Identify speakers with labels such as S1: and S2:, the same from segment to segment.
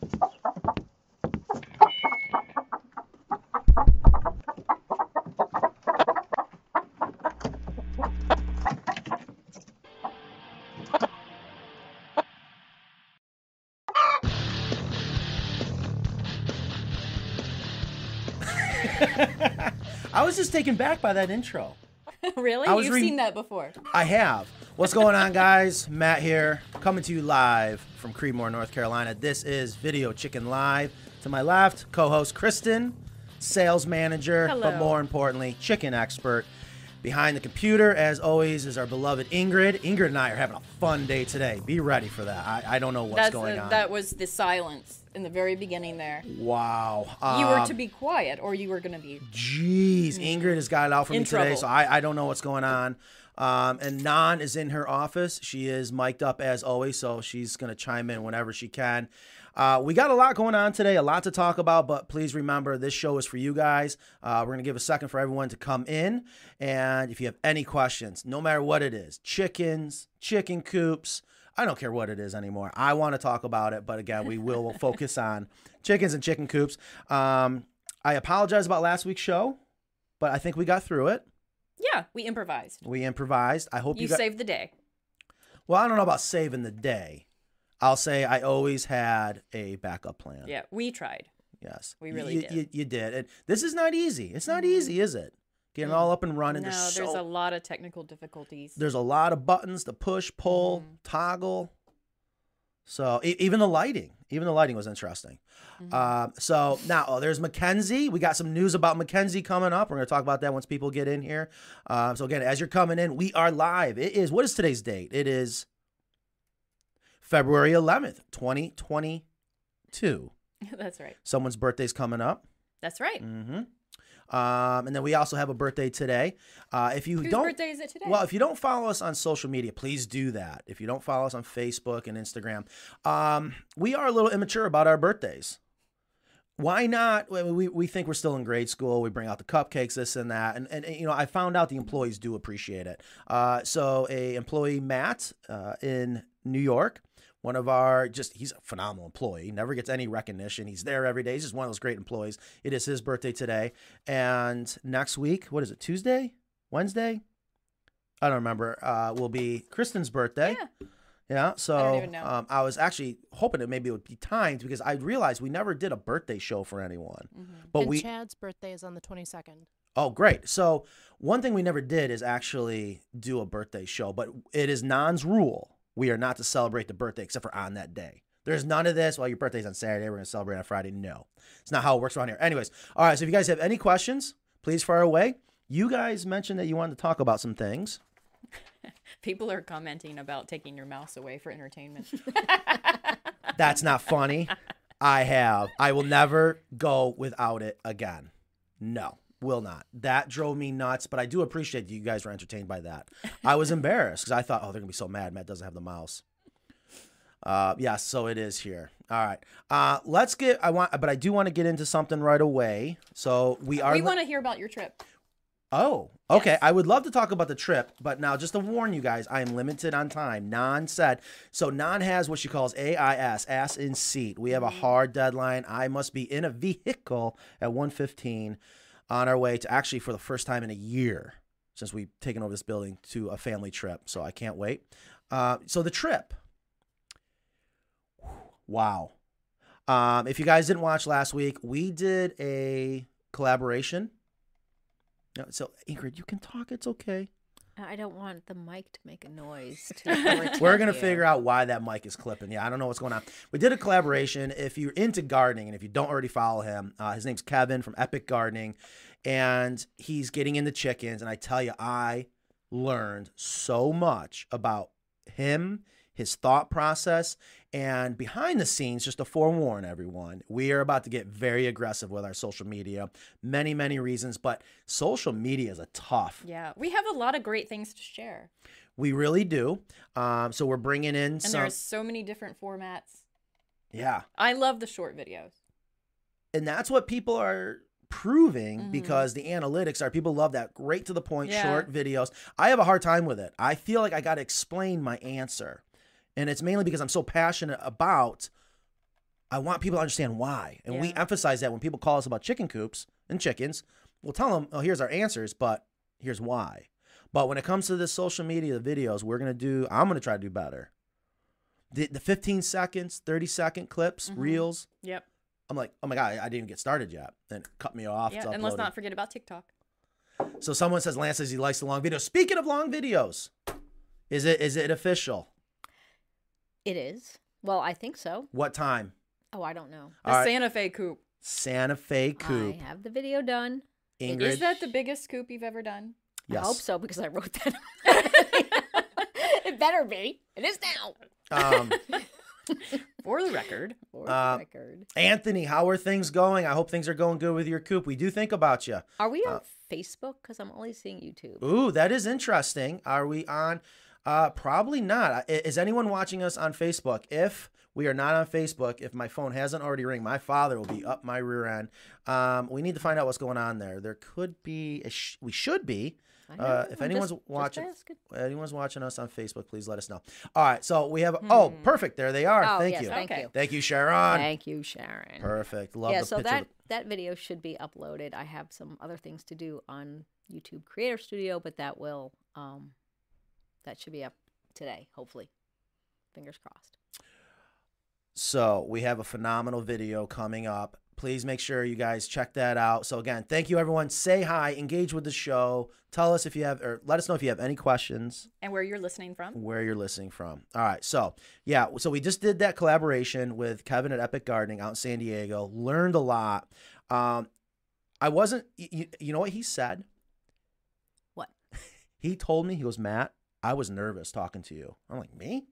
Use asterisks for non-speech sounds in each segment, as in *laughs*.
S1: *laughs* I was just taken back by that intro. *laughs*
S2: really? You've seen that before.
S1: I have. What's going on, guys? Matt here, coming to you live from Creedmoor, North Carolina. This is Radio Chicken Live. To my left, co-host Kristen, sales manager, but more importantly, chicken expert. Behind the computer, as always, is our beloved Ingrid. Ingrid and I are having a fun day today. Be ready for that. I, I don't know what's
S2: That's
S1: going on.
S2: That was the silence in the very beginning there.
S1: wow.
S2: you were
S1: Um,
S2: to be quiet, or you were going to be.
S1: Jeez, Ingrid has got it out for
S2: In
S1: me today,
S2: trouble.
S1: so I, I don't know what's going on. Um, and Nan is in her office. She is mic'd up as always, so she's going to chime in whenever she can. Uh, we got a lot going on today, a lot to talk about, but please remember this show is for you guys. Uh, we're going to give a second for everyone to come in. And if you have any questions, no matter what it is chickens, chicken coops, I don't care what it is anymore. I want to talk about it, but again, we will *laughs* focus on chickens and chicken coops. Um, I apologize about last week's show, but I think we got through it.
S2: Yeah, we improvised.
S1: We improvised. I hope you,
S2: You
S1: got.
S2: saved the day.
S1: well, I don't know about saving the day. I'll say I always had a backup plan.
S2: Yeah, we tried.
S1: Yes.
S2: We really
S1: you,
S2: did.
S1: You, you did. And this is not easy. It's not easy, is it? Getting all up and running.
S2: no,
S1: there's,
S2: there's,
S1: so,
S2: a lot of technical difficulties.
S1: there's a lot of buttons to push, pull,
S2: Mm-hmm.
S1: toggle. So e- even the lighting, even the lighting was interesting.
S2: Mm-hmm.
S1: Um, so now oh, there's Mackenzie. We got some news about Mackenzie coming up. We're going to talk about that once people get in here. Um, so again, as you're coming in, we are live. It is what is today's date? It is February 11th, 2022. *laughs*
S2: That's right.
S1: Someone's birthday's coming up.
S2: That's right.
S1: hmm Um, and then we also have a birthday today. Uh, if you
S2: Whose
S1: don't,
S2: birthday is it today?
S1: well, if you don't follow us on social media, please do that. If you don't follow us on Facebook and Instagram, um, we are a little immature about our birthdays. Why not? We, we, think we're still in grade school. We bring out the cupcakes, this and that, and, and you know I found out the employees do appreciate it. Uh, so a employee Matt uh, in New York, one of our just he's a phenomenal employee. Never gets any recognition. He's there every day. He's just one of those great employees. It is his birthday today, and next week, what is it? Tuesday, Wednesday? I don't remember. Uh, will be Kristen's birthday.
S2: yeah.
S1: Yeah. So
S2: even know.
S1: Um, I was actually hoping it maybe it would be timed because I realized we never did a birthday show for anyone.
S2: Mm-hmm.
S1: But
S3: and
S1: we
S3: Chad's birthday is on the 22nd.
S1: oh great. So one thing we never did is actually do a birthday show, but it is Nan's rule. We are not to celebrate the birthday except for on that day. There's none of this. Well, your birthday's on Saturday. We're gonna celebrate on Friday. No, it's not how it works around here. Anyways, all right. So if you guys have any questions, please fire away. You guys mentioned that you wanted to talk about some things. *laughs*
S2: People are commenting about taking your mouse away for entertainment. *laughs*
S1: That's not funny. I have. I will never go without it again. No, will not. That drove me nuts, but I do appreciate that you guys were entertained by that. I was embarrassed because I thought, oh, they're going to be so mad. Matt doesn't have the mouse. Uh, yeah, so it is here. All right. Uh, let's get, I want, but I do want to get into something right away. So we are.
S2: we want to hear about your trip.
S1: Oh, okay.
S2: Yes.
S1: I would love to talk about the trip, but now just to warn you guys, I am limited on time. Nan said. So Nan has what she calls AIS, ass in seat. We have a hard deadline. I must be in a vehicle at 1:15 on our way to actually for the first time in a year since we've taken over this building to a family trip. So I can't wait. Uh, so the trip. Wow. Um, if you guys didn't watch last week, we did a collaboration. So Ingrid, you can talk. It's okay.
S4: I don't want the mic to make a noise. To *laughs*
S1: We're gonna figure out why that mic is clipping. Yeah, I don't know what's going on. We did a collaboration. If you're into gardening and if you don't already follow him, uh, his name's Kevin from Epic Gardening, and he's getting into chickens. And I tell you, I learned so much about him, his thought process, and behind the scenes. Just to forewarn everyone, we are about to get very aggressive with our social media. Many, many reasons, but social media is a tough.
S2: Yeah, we have a lot of great things to share,
S1: We really do. Um, so we're bringing in
S2: and
S1: some.
S2: there's so many different formats.
S1: Yeah.
S2: I love the short videos.
S1: and that's what people are proving
S2: Mhm.
S1: because the analytics are people love that great to the point
S2: Yeah.
S1: short videos i have a hard time with it i feel like i got to explain my answer and it's mainly because i'm so passionate about I want people to understand why. And we emphasize that when people call us about chicken coops and chickens, we'll tell them, oh, here's our answers, but here's why. But when it comes to the social media, the videos, we're going to do, I'm going to try to do better. The, the 15 seconds, 30 second clips,
S2: Mhm.
S1: reels,
S2: Yep.
S1: I'm like, oh my God, I didn't even get started yet. And cut me off.
S2: Yeah. And let's not forget about TikTok.
S1: So someone says Lance says he likes the long videos. Speaking of long videos, is it is it official?
S4: It is. Well, I think so.
S1: What time?
S4: Oh, I don't know.
S2: The
S1: All right.
S2: Santa Fe coop.
S1: Santa Fe Coop.
S4: I have the video done.
S1: Ingrid.
S2: Is that the biggest coop you've ever done?
S1: yes.
S4: I hope so because I wrote that. *laughs* it better be. It is now.
S1: Um, *laughs*
S2: For the record.
S4: For the
S1: Uh,
S4: record.
S1: Anthony, how are things going? I hope things are going good with your coop. We do think about you.
S4: Are we on
S1: uh,
S4: Facebook? Because I'm only seeing YouTube.
S1: Ooh, that is interesting. Are we on? Uh, probably not. Is anyone watching us on Facebook? If we are not on Facebook, if my phone hasn't already ring, my father will be up my rear end. Um, we need to find out what's going on there. There could be. A sh- we should be. Uh, if
S4: I'm
S1: anyone's
S4: just- just
S1: watching,
S4: asking.
S1: anyone's watching us on Facebook, please let us know. All right, so we have. Oh, perfect. There they are.
S4: Oh,
S1: Thank
S4: yes,
S1: you.
S4: Thank
S2: Okay.
S4: you.
S1: Thank you, Sharon.
S4: Thank you, Sharon.
S1: Perfect. Love
S4: yeah, so
S1: picture.
S4: that that video should be uploaded. I have some other things to do on YouTube Creator Studio, but that will um that should be up today, hopefully. Fingers crossed.
S1: So we have a phenomenal video coming up. Please make sure you guys check that out. So again, thank you everyone. Say hi, engage with the show. Tell us if you have or let us know if you have any questions,
S2: And where you're listening from.
S1: where you're listening from. All right. So yeah, so we just did that collaboration with Kevin at Epic Gardening out in San Diego. Learned a lot. Um, I wasn't you, you know what he said?
S4: What? *laughs*
S1: He told me, he goes, Matt, I was nervous talking to you. I'm like, me?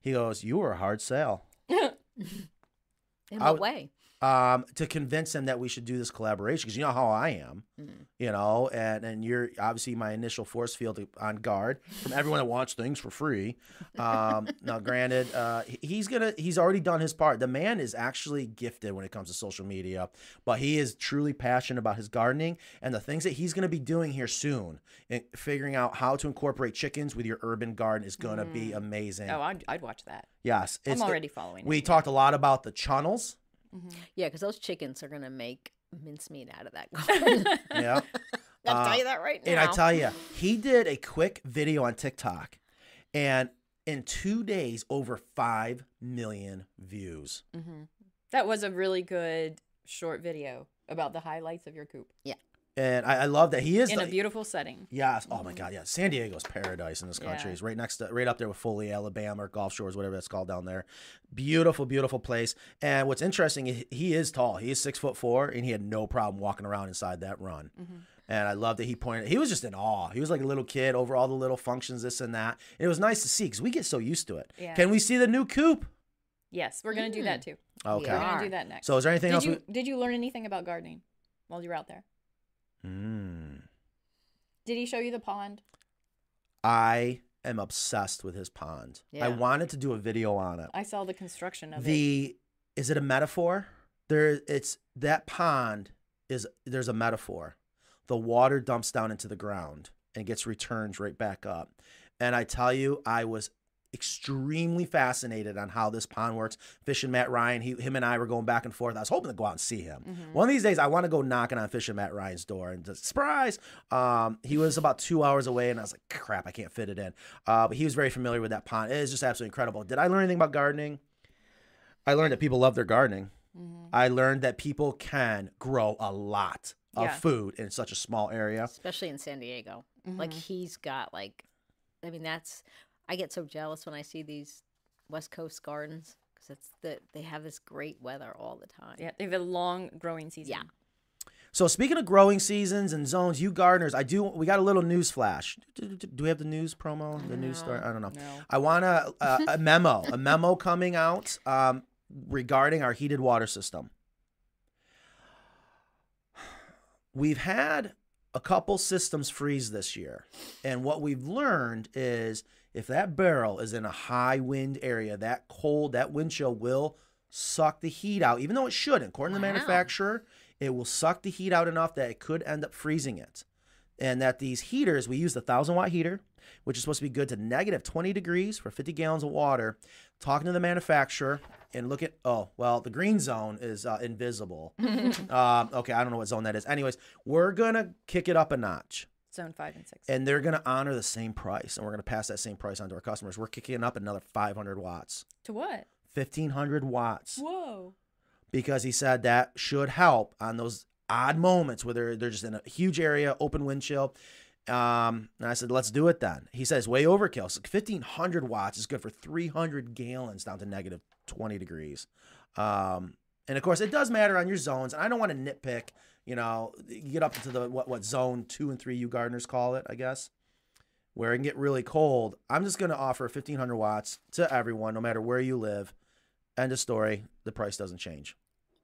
S1: He goes, You were a hard sell. *laughs*
S4: In what way?
S1: Um, to convince him that we should do this collaboration because you know how I am,
S4: Mm.
S1: you know, and and you're obviously my initial force field on guard from everyone that wants things for free. Um, *laughs* now, granted, uh, he's gonna he's already done his part. The man is actually gifted when it comes to social media, but he is truly passionate about his gardening and the things that he's gonna be doing here soon. And figuring out how to incorporate chickens with your urban garden is gonna be amazing.
S2: Oh, I'd, I'd watch that.
S1: yes,
S2: I'm already following.
S1: We
S2: it.
S1: talked a lot about the chunnels.
S4: Yeah, because those chickens are gonna make mincemeat out of that garden. *laughs* *laughs*
S1: Yeah. *laughs*
S4: I'll
S1: Uh,
S4: tell you that right now.
S1: And I tell you, he did a quick video on TikTok, and in two days, over five million views.
S2: hmm That was a really good short video about the highlights of your coop
S1: And I, I love that he is.
S2: in a beautiful setting.
S1: Yes. Oh my God. Yeah. San Diego's paradise in this country.
S2: Yeah.
S1: It's right next to, right up there with Foley, Alabama, or Gulf Shores, whatever that's called down there. Beautiful, beautiful place. And what's interesting, he- he is tall. He is six foot four, and he had no problem walking around inside that run.
S2: Mm-hmm.
S1: And I love that he pointed. He was just in awe. He was like a little kid over all the little functions, this and that. And it was nice to see because we get so used to it.
S2: Yeah.
S1: Can we see the new coop?
S2: Yes, we're gonna do that too.
S1: Okay.
S2: We're gonna do that next.
S1: So is there anything
S2: did
S1: else?
S2: you did you learn anything about gardening while you were out there?
S1: Mm.
S2: Did he show you the pond?
S1: I am obsessed with his pond. I wanted to do a video on it.
S2: I saw the construction of it.
S1: the is it a metaphor there it's that pond is there's a metaphor the water dumps down into the ground and gets returned right back up and i tell you i was extremely fascinated on how this pond works fishing matt ryan he, him and i were going back and forth i was hoping to go out and see him
S2: Mhm.
S1: one of these days i want to go knocking on fishing matt ryan's door and just surprise um, he was about two hours away and i was like crap i can't fit it in uh, but he was very familiar with that pond it is just absolutely incredible did i learn anything about gardening I learned that people love their gardening.
S2: Mhm.
S1: I learned that people can grow a lot of
S2: Yeah.
S1: food in such a small area.
S4: especially in San Diego. Like
S2: Mhm.
S4: he's got like, I mean that's I get so jealous when I see these West Coast gardens because it's the they have this great weather all the time.
S2: yeah, they have a long growing season.
S4: Yeah.
S1: So speaking of growing seasons and zones, you gardeners, I do. We got a little news flash. Do, do- do we have the news promo? The news story? I don't know.
S2: No.
S1: I want a, a, a memo, a memo coming out um, regarding our heated water system. We've had a couple systems freeze this year, and what we've learned is if that barrel is in a high wind area, that cold, that wind chill will suck the heat out, even though it shouldn't. According to the
S4: Wow.
S1: manufacturer, it will suck the heat out enough that it could end up freezing it. and that these heaters, we use the 1000 watt heater, which is supposed to be good to negative 20 degrees for 50 gallons of water. Talking to the manufacturer and look at, oh, well, the green zone is uh, invisible. um, *laughs* okay, I don't know what zone that is. Anyways, we're going to kick it up a notch
S2: Zone five and six.
S1: and they're going to honor the same price and we're going to pass that same price on to our customers. We're kicking up another 500 watts,
S2: to what?
S1: 1500 watts
S2: Whoa.
S1: because he said that should help on those odd moments where they're, they're just in a huge area, open windshield. Um, and I said, let's do it then. He says, way overkill. So 1500 watts is good for 300 gallons down to negative 20 degrees. Um, and of course, it does matter on your zones. And I don't want to nitpick, you know, you get up into the what, what zone two and three, you gardeners call it, I guess, where it can get really cold. I'm just going to offer 1500 watts to everyone, no matter where you live. End of story. The price doesn't change.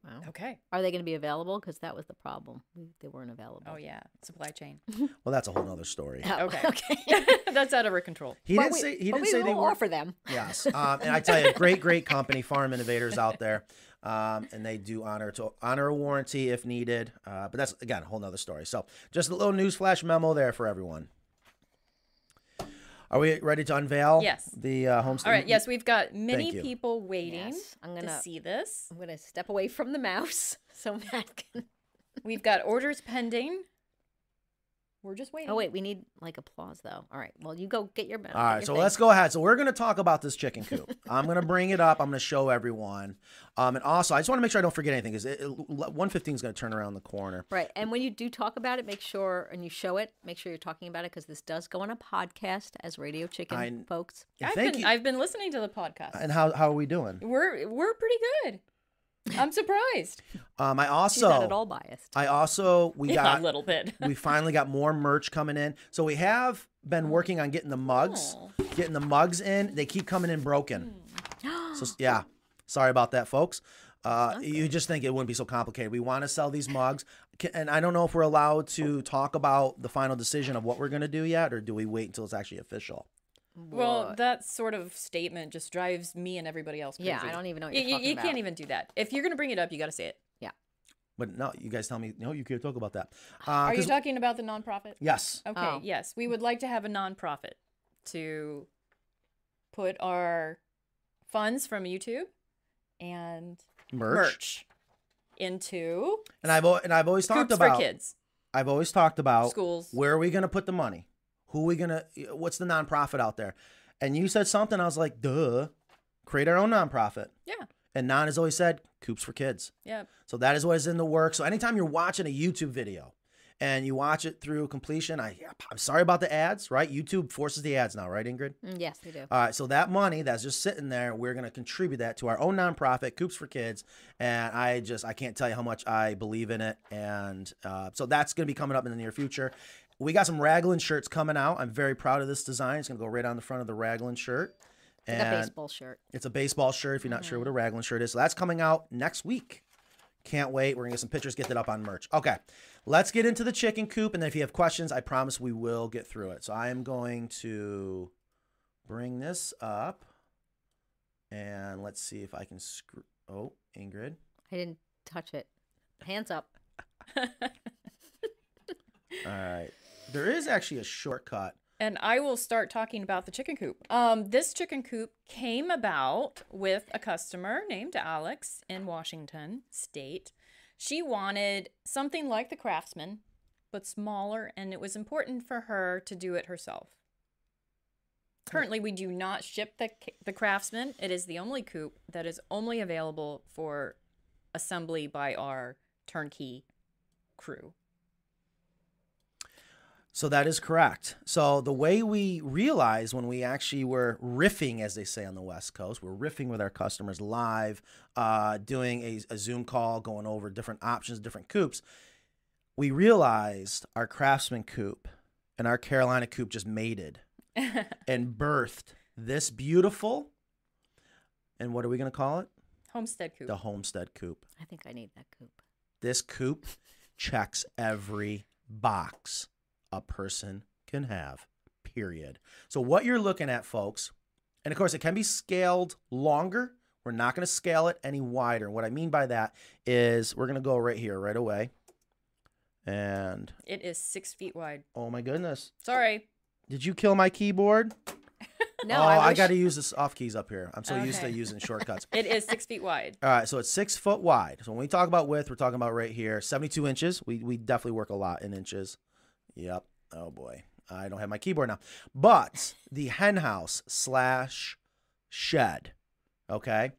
S4: Wow.
S2: Okay.
S4: Are they going to be available? Because that was the problem. They weren't available.
S2: Oh yeah, supply chain. *laughs*
S1: Well, that's a whole nother story.
S4: Oh, *laughs*
S2: Okay.
S4: okay. *laughs*
S2: That's out of our control.
S1: He
S4: But
S1: didn't
S4: we-
S1: say he
S4: but
S1: didn't
S4: we
S1: say they
S4: will
S1: were.
S4: offer them.
S1: Yes, um, and I tell you, great, great company, Farm Innovators out there, um, and they do honor to honor a warranty if needed. Uh, but that's again a whole nother story. So just a little newsflash memo there for everyone. Are we ready to unveil?
S2: Yes.
S1: The uh, homestead.
S2: All right. Yes, we've got many people waiting
S4: Yes, I'm
S2: to
S4: gonna-
S2: see this.
S4: I'm going to step away from the mouse *laughs* so Matt can.
S2: We've got orders pending. We're just waiting.
S4: Oh wait, we need like applause though. All right. Well, you go get your.
S1: All right, so let's go ahead. So we're going to talk about this chicken coop. *laughs* I'm going to bring it up. I'm going to show everyone. Um, and also, I just want to make sure I don't forget anything because 115 is going to turn around the corner.
S4: Right, and when you do talk about it, make sure and you show it. Make sure you're talking about it because this does go on a podcast as Radio Chicken,
S1: I-
S4: folks.
S2: I've
S1: Thank
S2: been
S1: you.
S2: I've been listening to the podcast.
S1: And how, how are we doing?
S2: we're we're pretty good. I'm surprised.
S1: Um, I also
S4: She's not at all biased.
S1: I also, we got
S2: a little bit. *laughs*
S1: we finally got more merch coming in. So we have been working on getting the mugs,
S2: Oh.
S1: getting the mugs in. They keep coming in broken.
S2: Hmm.
S1: So yeah, sorry about that, folks. Uh, you just think it wouldn't be so complicated. We want to sell these mugs, and I don't know if we're allowed to talk about the final decision of what we're going to do yet, or do we wait until it's actually official?
S2: Well,
S4: What?
S2: that sort of statement just drives me and everybody else crazy.
S4: Yeah, I don't even know what
S2: You,
S4: you're
S2: you-
S4: talking
S2: you can't even do that. If you're gonna bring it up, you got to say it. Yeah.
S1: But no, you guys tell me no, you can't talk about that. *sighs* Uh,
S2: Are you talking about the nonprofit?
S1: yes,
S2: Okay,
S4: Oh.
S2: yes. We would like to have a nonprofit to put our funds from YouTube and
S1: merch.
S2: merch, into
S1: And I've and I've always talked
S2: Coops
S1: about
S2: for kids,
S1: I've always talked about
S2: schools.
S1: where are we going to put the money? Who are we to, what's the nonprofit out there? And you said something, I was like, duh, create our own nonprofit.
S2: Yeah,
S1: And Nan has always said, Coops for Kids.
S2: yeah.
S1: So that is what is in the work. So anytime you're watching a YouTube video and you watch it through completion, I, I'm sorry about the ads, right? YouTube forces the ads now, right, Ingrid?
S4: Mm, yes, they do.
S1: All right, so that money that's just sitting there, we're going to contribute that to our own nonprofit, Coops for Kids, and I just I can't tell you how much I believe in it, and uh, so that's going to be coming up in the near future. We got some Raglan shirts coming out. I'm very proud of this design. It's going to go right on the front of the Raglan shirt,
S4: Like
S1: and
S4: a baseball shirt.
S1: it's a baseball shirt. If you're not sure what a mm-hmm. Raglan shirt is, so that's coming out next week. Can't wait. We're gonna get some pictures, get that up on merch. Okay, let's get into the chicken coop, and then if you have questions, I promise we will get through it. So I am going to bring this up, and let's see if I can screw. Oh, Ingrid.
S4: I didn't touch it. Hands up. *laughs*
S1: All right. There is actually a shortcut.
S2: And I will start talking about the chicken coop. Um, this chicken coop came about with a customer named Alex in Washington State. She wanted something like the Craftsman, but smaller, and it was important for her to do it herself. Currently, we do not ship the the Craftsman. It is the only coop that is only available for assembly by our turnkey crew.
S1: So that is correct. So the way we realized when we actually were riffing, as they say on the West Coast, we're riffing with our customers live, uh, doing a, a Zoom call, going over different options, different coops. We realized our Craftsman coop and our Carolina coop just mated *laughs* and birthed this beautiful. And what are we going to call it?
S2: Homestead coop.
S1: The Homestead coop.
S4: I think I need that coop.
S1: This coop checks every box a person can have, period. So, what you're looking at, folks, and of course, it can be scaled longer. We're not going to scale it any wider. What I mean by that is we're going to go right here, right away. And
S2: It is six feet wide.
S1: oh my goodness.
S2: Sorry.
S1: Did you kill my keyboard? *laughs*
S4: No,
S1: oh,
S4: I,
S1: I, got to use this off keys up here. I'm so used to using shortcuts. *laughs*
S2: It is six feet wide.
S1: All right, so it's six foot wide. So when we talk about width, we're talking about right here, 72 inches. We, we definitely work a lot in inches. Yep. Oh boy. I don't have my keyboard now. But the hen house slash shed, okay,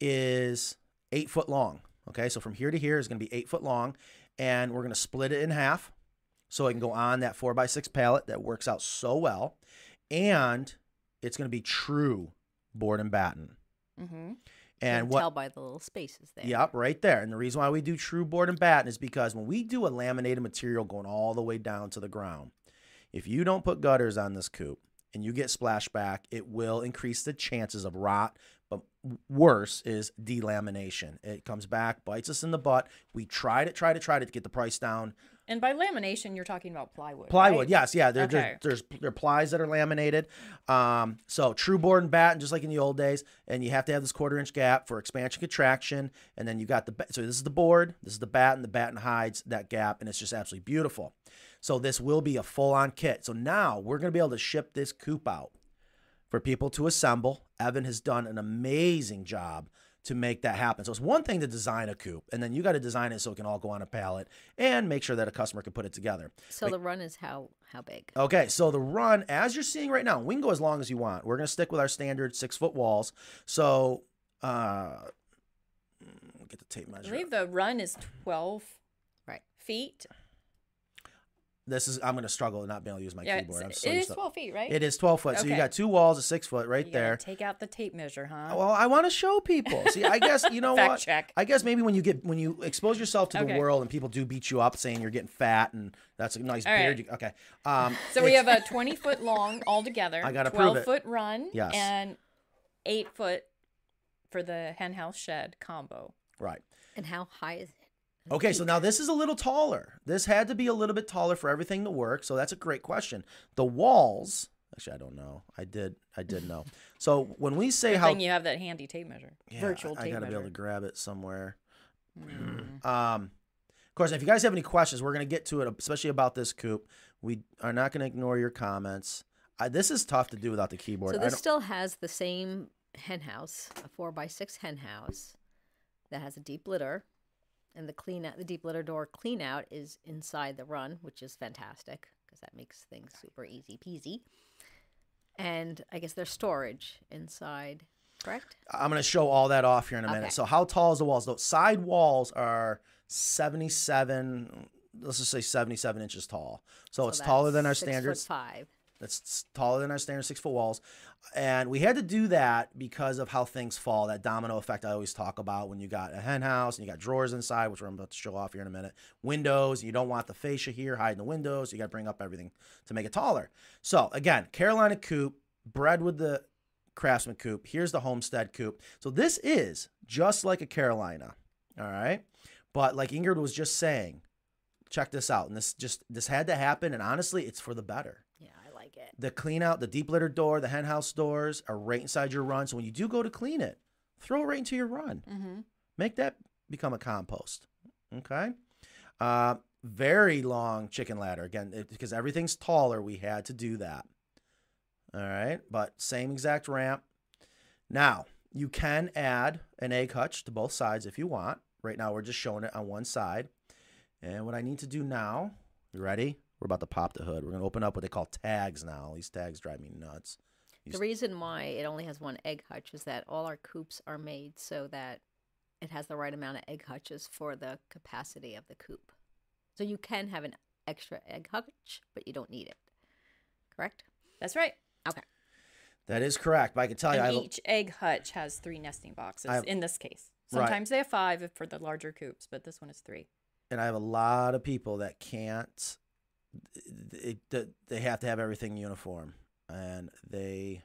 S1: is eight foot long. Okay, so from here to here is going to be eight foot long. And we're going to split it in half so it can go on that four by six pallet that works out so well. And it's going to be true board and batten.
S2: Mm-hmm.
S1: And
S4: can
S1: what
S4: tell by the little spaces there.
S1: Yep, right there. And the reason why we do true board and batten is because when we do a laminated material going all the way down to the ground, if you don't put gutters on this coop and you get splashback, it will increase the chances of rot. But worse is delamination. It comes back, bites us in the butt. We tried it, tried it, tried it to get the price down.
S2: And by lamination, you're talking about plywood.
S1: Plywood,
S2: right?
S1: yes, yeah. There,
S2: Okay.
S1: there- there's there plies that are laminated. Um, so true board and batten, just like in the old days, and you have to have this quarter inch gap for expansion contraction, and then you got the so this is the board, this is the batten, the batten hides that gap, and it's just absolutely beautiful. So this will be a full on kit. So now we're gonna be able to ship this coop out for people to assemble. Evan has done an amazing job to make that happen. So it's one thing to design a coop, and then you got to design it so it can all go on a pallet and make sure that a customer can put it together.
S4: So the run is how how big?
S1: Okay, so the run, as you're seeing right now, we can go as long as you want. We're gonna stick with our standard six foot walls. So, uh, get the tape measure.
S2: I believe the run is 12
S4: Right.
S2: feet.
S1: This is I'm gonna struggle to not being able to use my
S2: yeah,
S1: keyboard. I'm
S2: it's-
S1: so
S2: it
S1: used
S2: 12 feet, right?
S1: It is 12 foot. So you got two walls of six foot right
S2: You
S1: there.
S2: Take out the tape measure, huh?
S1: Well, I want to show people. See, I guess you know *laughs*
S2: Fact
S1: what?
S2: check.
S1: I guess maybe when you get when you expose yourself to the world and people do beat you up saying you're getting fat and that's a nice
S2: All
S1: beard.
S2: right.
S1: You, okay. Um,
S2: So we have a 20 foot long *laughs* altogether.
S1: I gotta prove
S2: 12
S1: it.
S2: foot run.
S1: Yes.
S2: And 8 foot for the hen house shed combo.
S1: right.
S4: And how high is it?
S1: Okay, so now this is a little taller. This had to be a little bit taller for everything to work. So that's a great question. The walls, actually, I don't know. I did, I did know. *laughs* So when we say
S2: Good
S1: how,
S2: thing you have that handy tape measure.
S1: Yeah,
S2: Virtual
S1: I, I
S2: tape
S1: gotta
S2: measure.
S1: be able to grab it somewhere.
S2: Mm.
S1: Um, of course, if you guys have any questions, we're gonna get to it, especially about this coop. We are not gonna ignore your comments. I, this is tough to do without the keyboard.
S4: So this still has the same hen house, a four by six hen house that has a deep litter, and the clean out, the deep litter door clean out is inside the run, which is fantastic because that makes things super easy peasy. And I guess there's storage inside, correct?
S1: I'm going to show all that off here in a minute. So how tall is the walls? The side walls are 77. Let's just say 77 inches tall. So, it's taller than our
S4: that's six foot
S1: standards.
S4: five.
S1: That's taller than our standard six foot walls. And we had to do that because of how things fall, that domino effect I always talk about when you got a hen house and you got drawers inside, which I'm about to show off here in a minute. Windows, you don't want the fascia here hiding the windows. You got to bring up everything to make it taller. So again, Carolina coop, bred with the Craftsman coop. Here's the Homestead coop. So this is just like a Carolina. All right. But like Ingrid was just saying, check this out. And this just, this had to happen. And honestly, it's for the better.
S4: Like it.
S1: The clean out, the deep litter door, the hen house doors are right inside your run. So when you do go to clean it, throw it right into your run.
S2: Mm-hmm.
S1: Make that become a compost. Okay. Uh, very long chicken ladder. Again, it, because everything's taller, we had to do that. All right. But same exact ramp. Now, you can add an egg hutch to both sides if you want. Right now, we're just showing it on one side. And what I need to do now, you ready? We're about to pop the hood. We're going to open up what they call tags now. These tags drive me nuts.
S4: The reason why it only has one egg hutch is that all our coops are made so that it has the right amount of egg hutches for the capacity of the coop. So you can have an extra egg hutch, but you don't need it. Correct?
S2: That's right.
S4: Okay.
S1: That is correct. But I can tell you, I
S2: and
S1: have a-
S2: each egg hutch has three nesting boxes
S1: I've-
S2: in this case.
S1: Right.
S2: Sometimes they have five for the larger coops, but this one is three.
S1: and I have a lot of people that can't. It, it, they have to have everything uniform, and they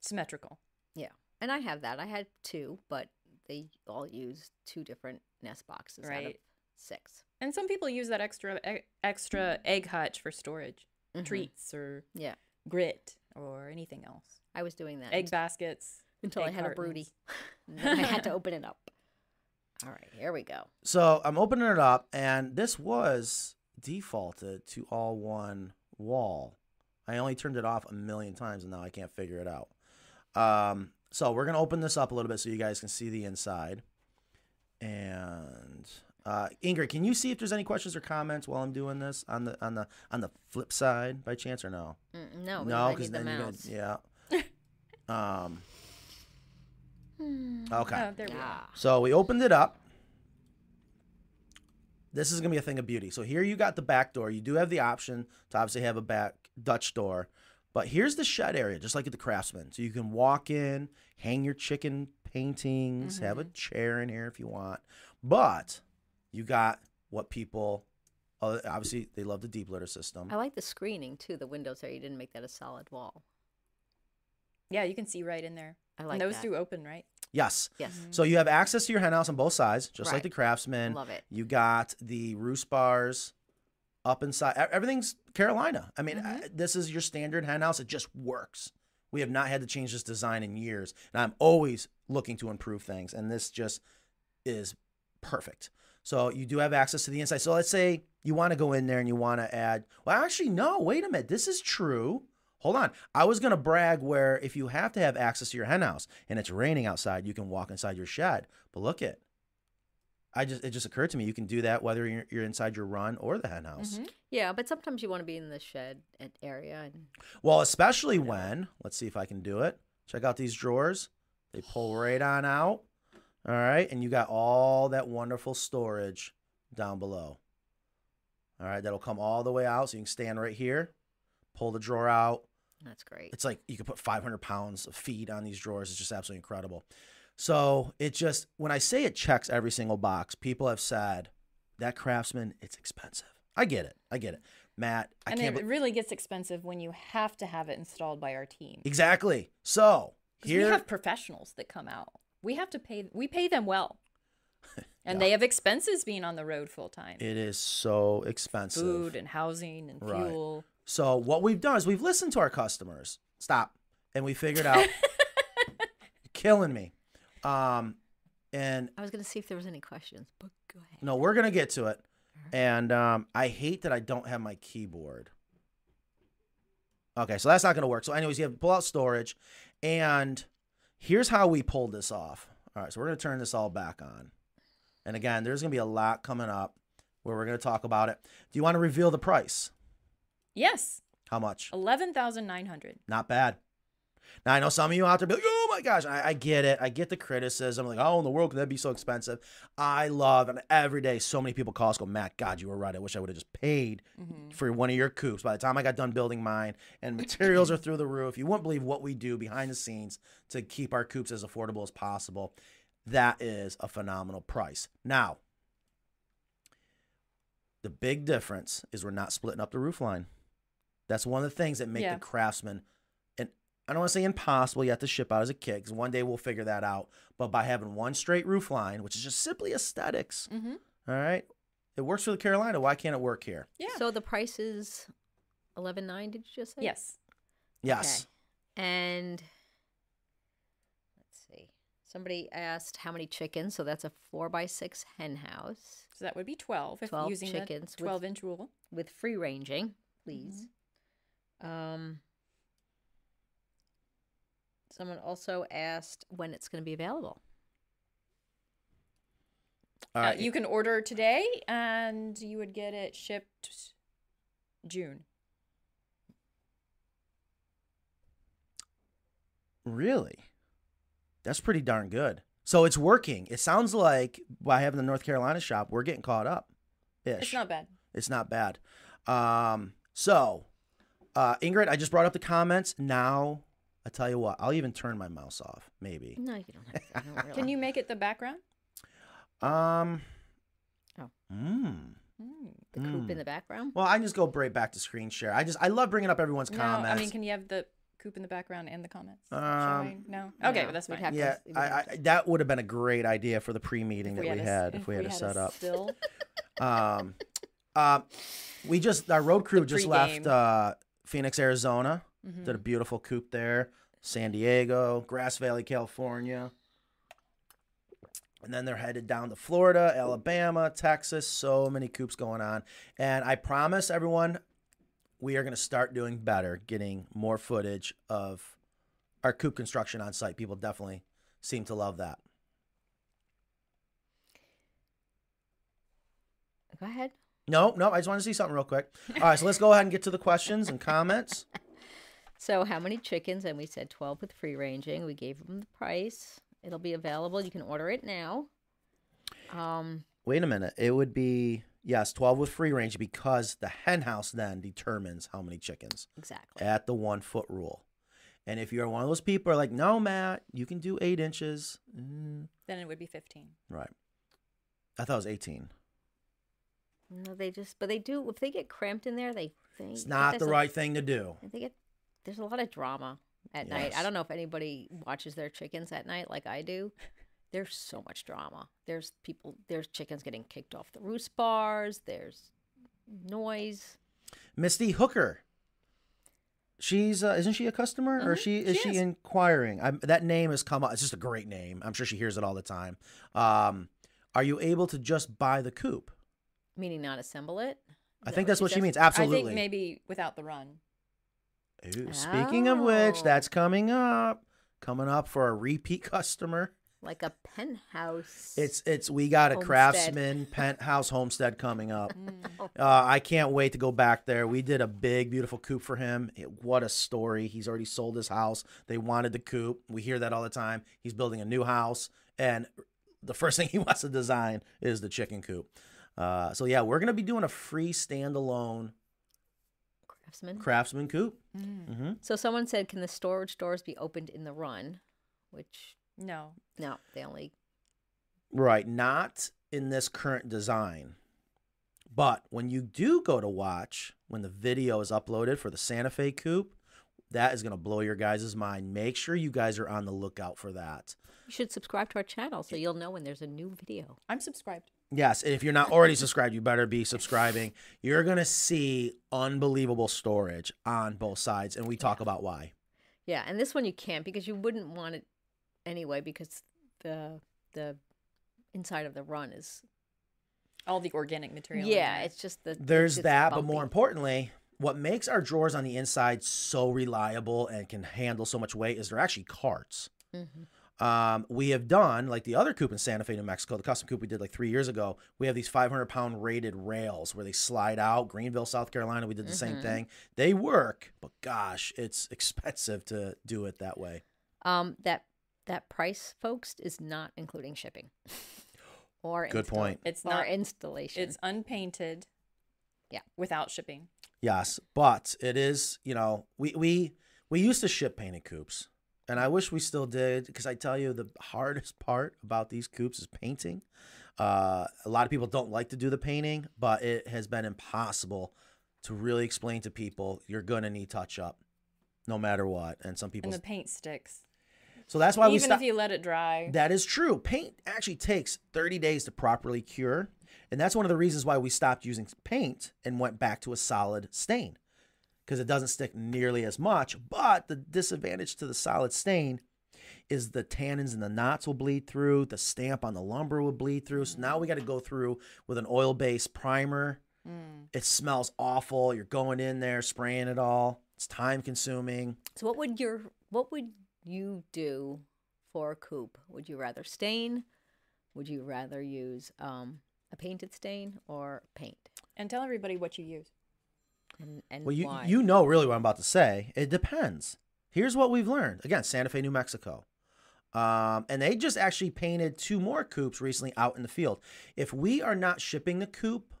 S2: Symmetrical.
S4: Yeah. And I have that. I had two, but they all use two different nest boxes out of six.
S2: And some people use that extra e- extra egg hutch for storage,
S4: Mhm.
S2: treats or
S4: Yeah.
S2: grit or anything else.
S4: I was doing that
S2: Egg
S4: until,
S2: baskets.
S4: until I
S2: egg
S4: had a broody. *laughs* and then I had to open it up. All right, here we go.
S1: So I'm opening it up, and this was defaulted to all one wall. I only turned it off a million times and now I can't figure it out. Um, so we're gonna open this up a little bit so you guys can see the inside. And uh, Ingrid, can you see if there's any questions or comments while I'm doing this on the on the on the flip side by chance or no?
S4: Mm, no,
S1: no,
S4: because
S1: then
S4: the
S1: you're
S4: mouse.
S1: yeah. *laughs* um. Okay.
S2: Oh, there we go.
S4: Ah,
S1: So we opened it up. This is gonna be a thing of beauty. So here you got the back door. You do have the option to obviously have a back Dutch door, but here's the shed area, just like at the Craftsman. So you can walk in, hang your chicken paintings, have a chair in here if you want. But you got what people uh, obviously they love the deep litter system.
S4: I like the screening too. The windows there. You didn't make that a solid wall.
S2: Yeah, you can see right in there.
S4: I like
S2: and those
S4: that.
S2: do open, right?
S1: Yes.
S4: Yes.
S1: So you have access to your hen house on both sides, just like the Craftsman.
S4: Love it.
S1: You got the roost bars up inside. Everything's Carolina. I mean, mm-hmm. I- this is your standard hen house. It just works. We have not had to change this design in years, and I'm always looking to improve things. And this just is perfect. So you do have access to the inside. So let's say you want to go in there and you want to add. Well, actually, no. Wait a minute. This is true. Hold on. I was gonna brag where if you have to have access to your hen house and it's raining outside, you can walk inside your shed. But look it. I just it just occurred to me you can do that whether you're, you're inside your run or the hen house.
S2: Mhm.
S4: Yeah, but sometimes you want to be in the shed area. And
S1: Well, especially when let's see if I can do it. Check out these drawers. They pull right on out. All right, and you got all that wonderful storage down below. All right, that'll come all the way out, so you can stand right here, pull the drawer out.
S4: That's great.
S1: It's like you could put 500 pounds of feed on these drawers. It's just absolutely incredible. So it just, when I say it checks every single box, people have said that Craftsman, it's expensive. I get it. I get it. Matt, I
S2: and
S1: can't.
S2: it really gets expensive when you have to have it installed by our team.
S1: exactly. So here,
S2: we have professionals that come out. We have to pay. We pay them well, *laughs* and
S1: Yeah.
S2: they have expenses being on the road full time.
S1: it is so expensive.
S2: Food and housing and
S1: Right.
S2: fuel.
S1: So what we've done is we've listened to our customers. Stop. And we figured out, *laughs* killing me. Um, and
S4: I was going to see if there was any questions, but go ahead.
S1: No, we're gonna get to it. And um, I hate that I don't have my keyboard. Okay, so that's not gonna work. So, anyways, you have to pull out storage, and here's how we pulled this off. All right, so we're gonna turn this all back on. And again, there's gonna be a lot coming up where we're gonna talk about it. Do you want to reveal the price?
S2: Yes,
S1: How much?
S2: eleven thousand nine hundred.
S1: Not bad. Now I know some of you out there be like, "Oh my gosh!" I, I get it. I get the criticism. Like, "Oh, in the world could that be so expensive?" I love, and every day, so many people call us, go, "Matt, God, you were right. I wish I would have just paid mm-hmm. for one of your coops." By the time I got done building mine, and materials are through the roof, you wouldn't believe what we do behind the scenes to keep our coops as affordable as possible. That is a phenomenal price. Now, the big difference is we're not splitting up the roof line. That's one of the things that make
S2: Yeah.
S1: the craftsman and I don't want to say impossible. You have to ship out as a kit because one day we'll figure that out. But by having one straight roof line, which is just simply aesthetics,
S2: Mm-hmm.
S1: all right, it works for the Carolina. Why can't it work here?
S2: Yeah.
S4: So the price is eleven nine. Did you just say?
S2: yes.
S1: Yes.
S4: Okay. And let's see. Somebody asked how many chickens. So that's a four by six hen house
S2: So that would be twelve if
S4: 12
S2: using
S4: chickens
S2: twelve inch rule.
S4: with free ranging, please. Um. Someone also asked when it's going to be available.
S1: All
S2: Uh,
S1: right.
S2: you can order today, and you would get it shipped June.
S1: Really? That's pretty darn good. So it's working. It sounds like by having the North Carolina shop, we're getting caught up. Ish.
S2: It's not bad.
S1: It's not bad. Um, so, uh, Ingrid, I just brought up the comments. Now, I tell you what, I'll even turn my mouse off. Maybe.
S4: No, you don't have to. Don't *laughs* really.
S2: Can you make it the background?
S1: Um.
S4: Oh.
S1: Mm.
S2: Mm.
S4: the coop in
S1: Mm.
S4: the background?
S1: Well, I can just go right back to screen share. I just I love bringing up everyone's
S2: No,
S1: comments.
S2: I mean, can you have the coop in the background and the comments?
S1: Um.
S2: No. Okay,
S4: No,
S2: well, that's
S4: we'd
S2: fine.
S4: have
S1: yeah,
S4: we'd
S1: I, I, that would have been a great idea for the pre-meeting that we
S2: a
S1: had
S2: s-
S1: if we had it set
S2: a
S1: up.
S2: Still. *laughs*
S1: Um, uh, we just our road crew
S2: The
S1: just
S2: pregame.
S1: left uh, Phoenix, Arizona.
S2: Mhm.
S1: Did a beautiful coop there. San Diego, Grass Valley, California. And then they're headed down to Florida, Alabama, Texas. So many coops going on. And I promise everyone, we are going to start doing better, getting more footage of our coop construction on site. People definitely seem to love that.
S4: Go ahead.
S1: No, no, I just want to see something real quick. All right, so let's go ahead and get to the questions and comments. *laughs*
S4: So, how many chickens? And we said 12 with free ranging. We gave them the price. It'll be available. You can order it now. Um,
S1: Wait a minute. It would be, yes, 12 with free range because the hen house then determines how many chickens
S4: exactly.
S1: at the one foot rule. And if you're one of those people who are like, no, Matt, you can do eight inches. Mm,
S2: Then it would be 15.
S1: right. I thought it was 18.
S4: No, they just, but they do, if they get cramped in there, they think.
S1: It's not the
S4: there's a-
S1: right thing to do.
S4: Think it, there's a lot of drama at night. I don't know if anybody watches their chickens at night like I do. There's so much drama. There's people, there's chickens getting kicked off the roost bars. There's noise.
S1: Misty Hooker. She's uh, isn't she a customer or
S2: Mhm,
S1: she is
S2: she
S1: she
S2: is.
S1: inquiring? I'm, that name has come up. It's just a great name. I'm sure she hears it all the time. Um, are you able to just buy the coop?
S4: Meaning not assemble it.
S1: I think that's what she means.
S2: I think maybe without the run.
S1: Ooh, speaking of which,
S4: Oh.
S1: that's coming up. Coming up for a repeat *laughs* customer.
S4: Like a penthouse.
S1: It's it's we got a
S4: Homestead.
S1: craftsman *laughs* penthouse homestead coming up.
S2: Mm.
S1: Uh, I can't wait to go back there. We did a big, beautiful coop for him. It- what a story! He's already sold his house. They wanted the coop. We hear that all the time. He's building a new house, and the first *laughs* thing he wants to design is the chicken coop. Uh, so yeah, we're gonna be doing a free standalone
S4: craftsman.
S1: craftsman coop.
S2: Mm.
S1: hmm
S4: So someone said, can the storage doors be opened in the run? Which
S2: No.
S4: no, they only.
S1: Right, not in this current design. But when you do go to watch, when the video is uploaded for the Santa Fe Coop, that is going to blow your guys' mind. Make sure you guys are on the lookout for that.
S4: You should subscribe to our channel so you'll know when there's a new video.
S2: I'm subscribed.
S1: Yes, and if you're not already subscribed, you better be subscribing. You're going to see unbelievable storage on both sides, and we talk about why.
S4: Yeah, and this one you can't because you wouldn't want it anyway because the the inside of the run is
S2: All the organic material.
S4: yeah,
S2: there.
S4: it's just the
S1: There's
S4: it's
S1: that, but more importantly, what makes our drawers on the inside so reliable and can handle so much weight is they're actually carts.
S4: Mhm.
S1: Um, we have done like the other coop in Santa Fe, New Mexico, the custom coop we did like three years ago. We have these 500 pound rated rails where they slide out. Greenville, South Carolina, we did the same
S4: Mhm.
S1: thing. They work, but gosh, it's *laughs* expensive to do it that way.
S4: Um, that that price, folks, is not including shipping *laughs* or
S1: Good
S4: install-
S1: point.
S2: It's not.
S4: installation.
S2: It's unpainted.
S4: Yeah.
S2: Without shipping.
S1: Yes, but it is, you know, we we we used to ship painted coops, and I wish we still did because I tell you the hardest part about these coops is painting. Uh, a lot of people don't like to do the painting, but it has been impossible to really explain to people you're gonna need touch up, no matter what. And some people,
S2: And the paint sticks.
S1: so that's why we
S2: Even if you let it dry.
S1: That is true. Paint actually takes 30 days to properly cure. And that's one of the reasons why we stopped using paint and went back to a solid stain because it doesn't stick nearly as much. But the disadvantage to the solid stain is the tannins and the knots will bleed through, the stamp on the lumber will bleed through. So now we got to go through with an oil based primer.
S2: Mm.
S1: It smells awful. You're going in there, spraying it all. It's time consuming.
S4: so what would your what would you do for a coop? Would you rather stain? Would you rather use um, a painted stain or paint?
S2: And tell everybody what you use.
S4: And and
S1: Well, you
S4: why?
S1: you know really what I'm about to say. It depends. Here's what we've learned. Again, Santa Fe, New Mexico. Um, and they just actually painted two more coops recently out in the field. If we are not shipping the coop,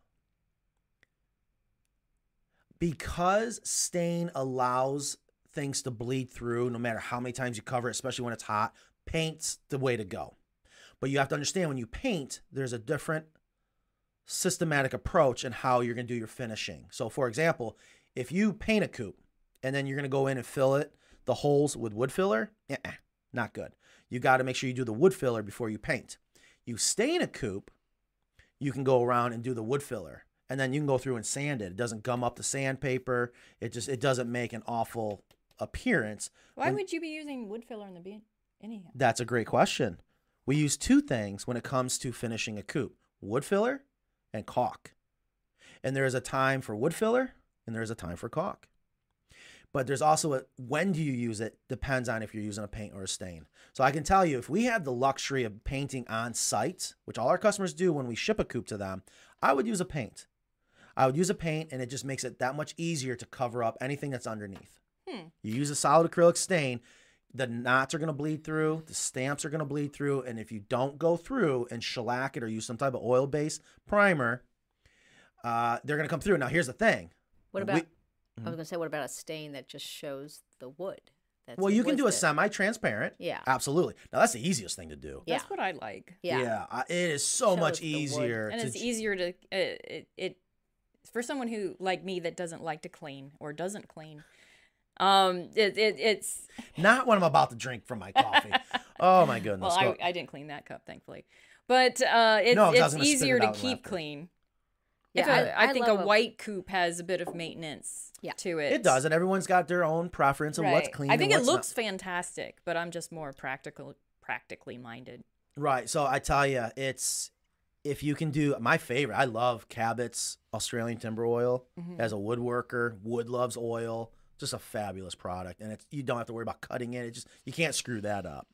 S1: because stain allows things to bleed through no matter how many times you cover it, especially when it's hot, paint's the way to go. But you have to understand when you paint, there's a different systematic approach and how you're going to do your finishing. So, for example, if you paint a coop and then you're going to go in and fill it, the holes with wood filler, not good. You got to make sure you do the wood filler before you paint. You stain a coop, you can go around and do the wood filler, and then you can go through and sand it. It doesn't gum up the sandpaper. It just it doesn't make an awful appearance.
S2: Why
S1: When-
S2: would you be using wood filler in the bean? Anyhow.
S1: That's a great question. We use two things when it comes to finishing a coop wood filler and caulk. And there is a time for wood filler and there is a time for caulk. But there's also a when do you use it depends on if you're using a paint or a stain. So I can tell you if we had the luxury of painting on site, which all our customers do when we ship a coop to them, I would use a paint. I would use a paint and it just makes it that much easier to cover up anything that's underneath.
S2: Hmm.
S1: You use a solid acrylic stain, the knots are going to bleed through, the stamps are going to bleed through, and if you don't go through and shellac it or use some type of oil-based primer, uh, they're going to come through. Now, here's the thing.
S4: What
S1: We-
S4: about? I was gonna say, what about a stain that just shows the wood? That's
S1: well, you can do a semi-transparent.
S4: Yeah.
S1: Absolutely. Now, that's the easiest thing to do.
S4: Yeah.
S2: That's what I like.
S4: Yeah.
S1: I- it is so much
S4: Shows the wood.
S1: easier.
S2: And
S1: to
S2: it's easier to uh, it, it for someone who like me that doesn't like to clean or doesn't clean. Um, it, it it's
S1: Not what I'm about to drink from my coffee. oh my *laughs* goodness.
S2: well, I,
S1: Go-
S2: I didn't clean that cup, thankfully, but uh, it's,
S1: No, 'cause I was
S2: it's easier
S1: it
S2: to keep
S1: laugh.
S2: clean.
S4: Yeah,
S2: If a-
S4: I-
S2: I,
S4: I
S2: think a
S4: love a-
S2: white coop has a bit of maintenance
S4: Yeah.
S2: to it.
S1: it does, and everyone's got their own preference of what's clean.
S2: I
S1: and
S2: think it
S1: what's not.
S2: looks fantastic, but I'm just more practical, practically minded.
S1: Right. So I tell you, it's if you can do my favorite. I love Cabot's Australian timber oil
S2: Mhm.
S1: as a woodworker. Wood loves oil. Just a fabulous product, and it's you don't have to worry about cutting it. It just you can't screw that up.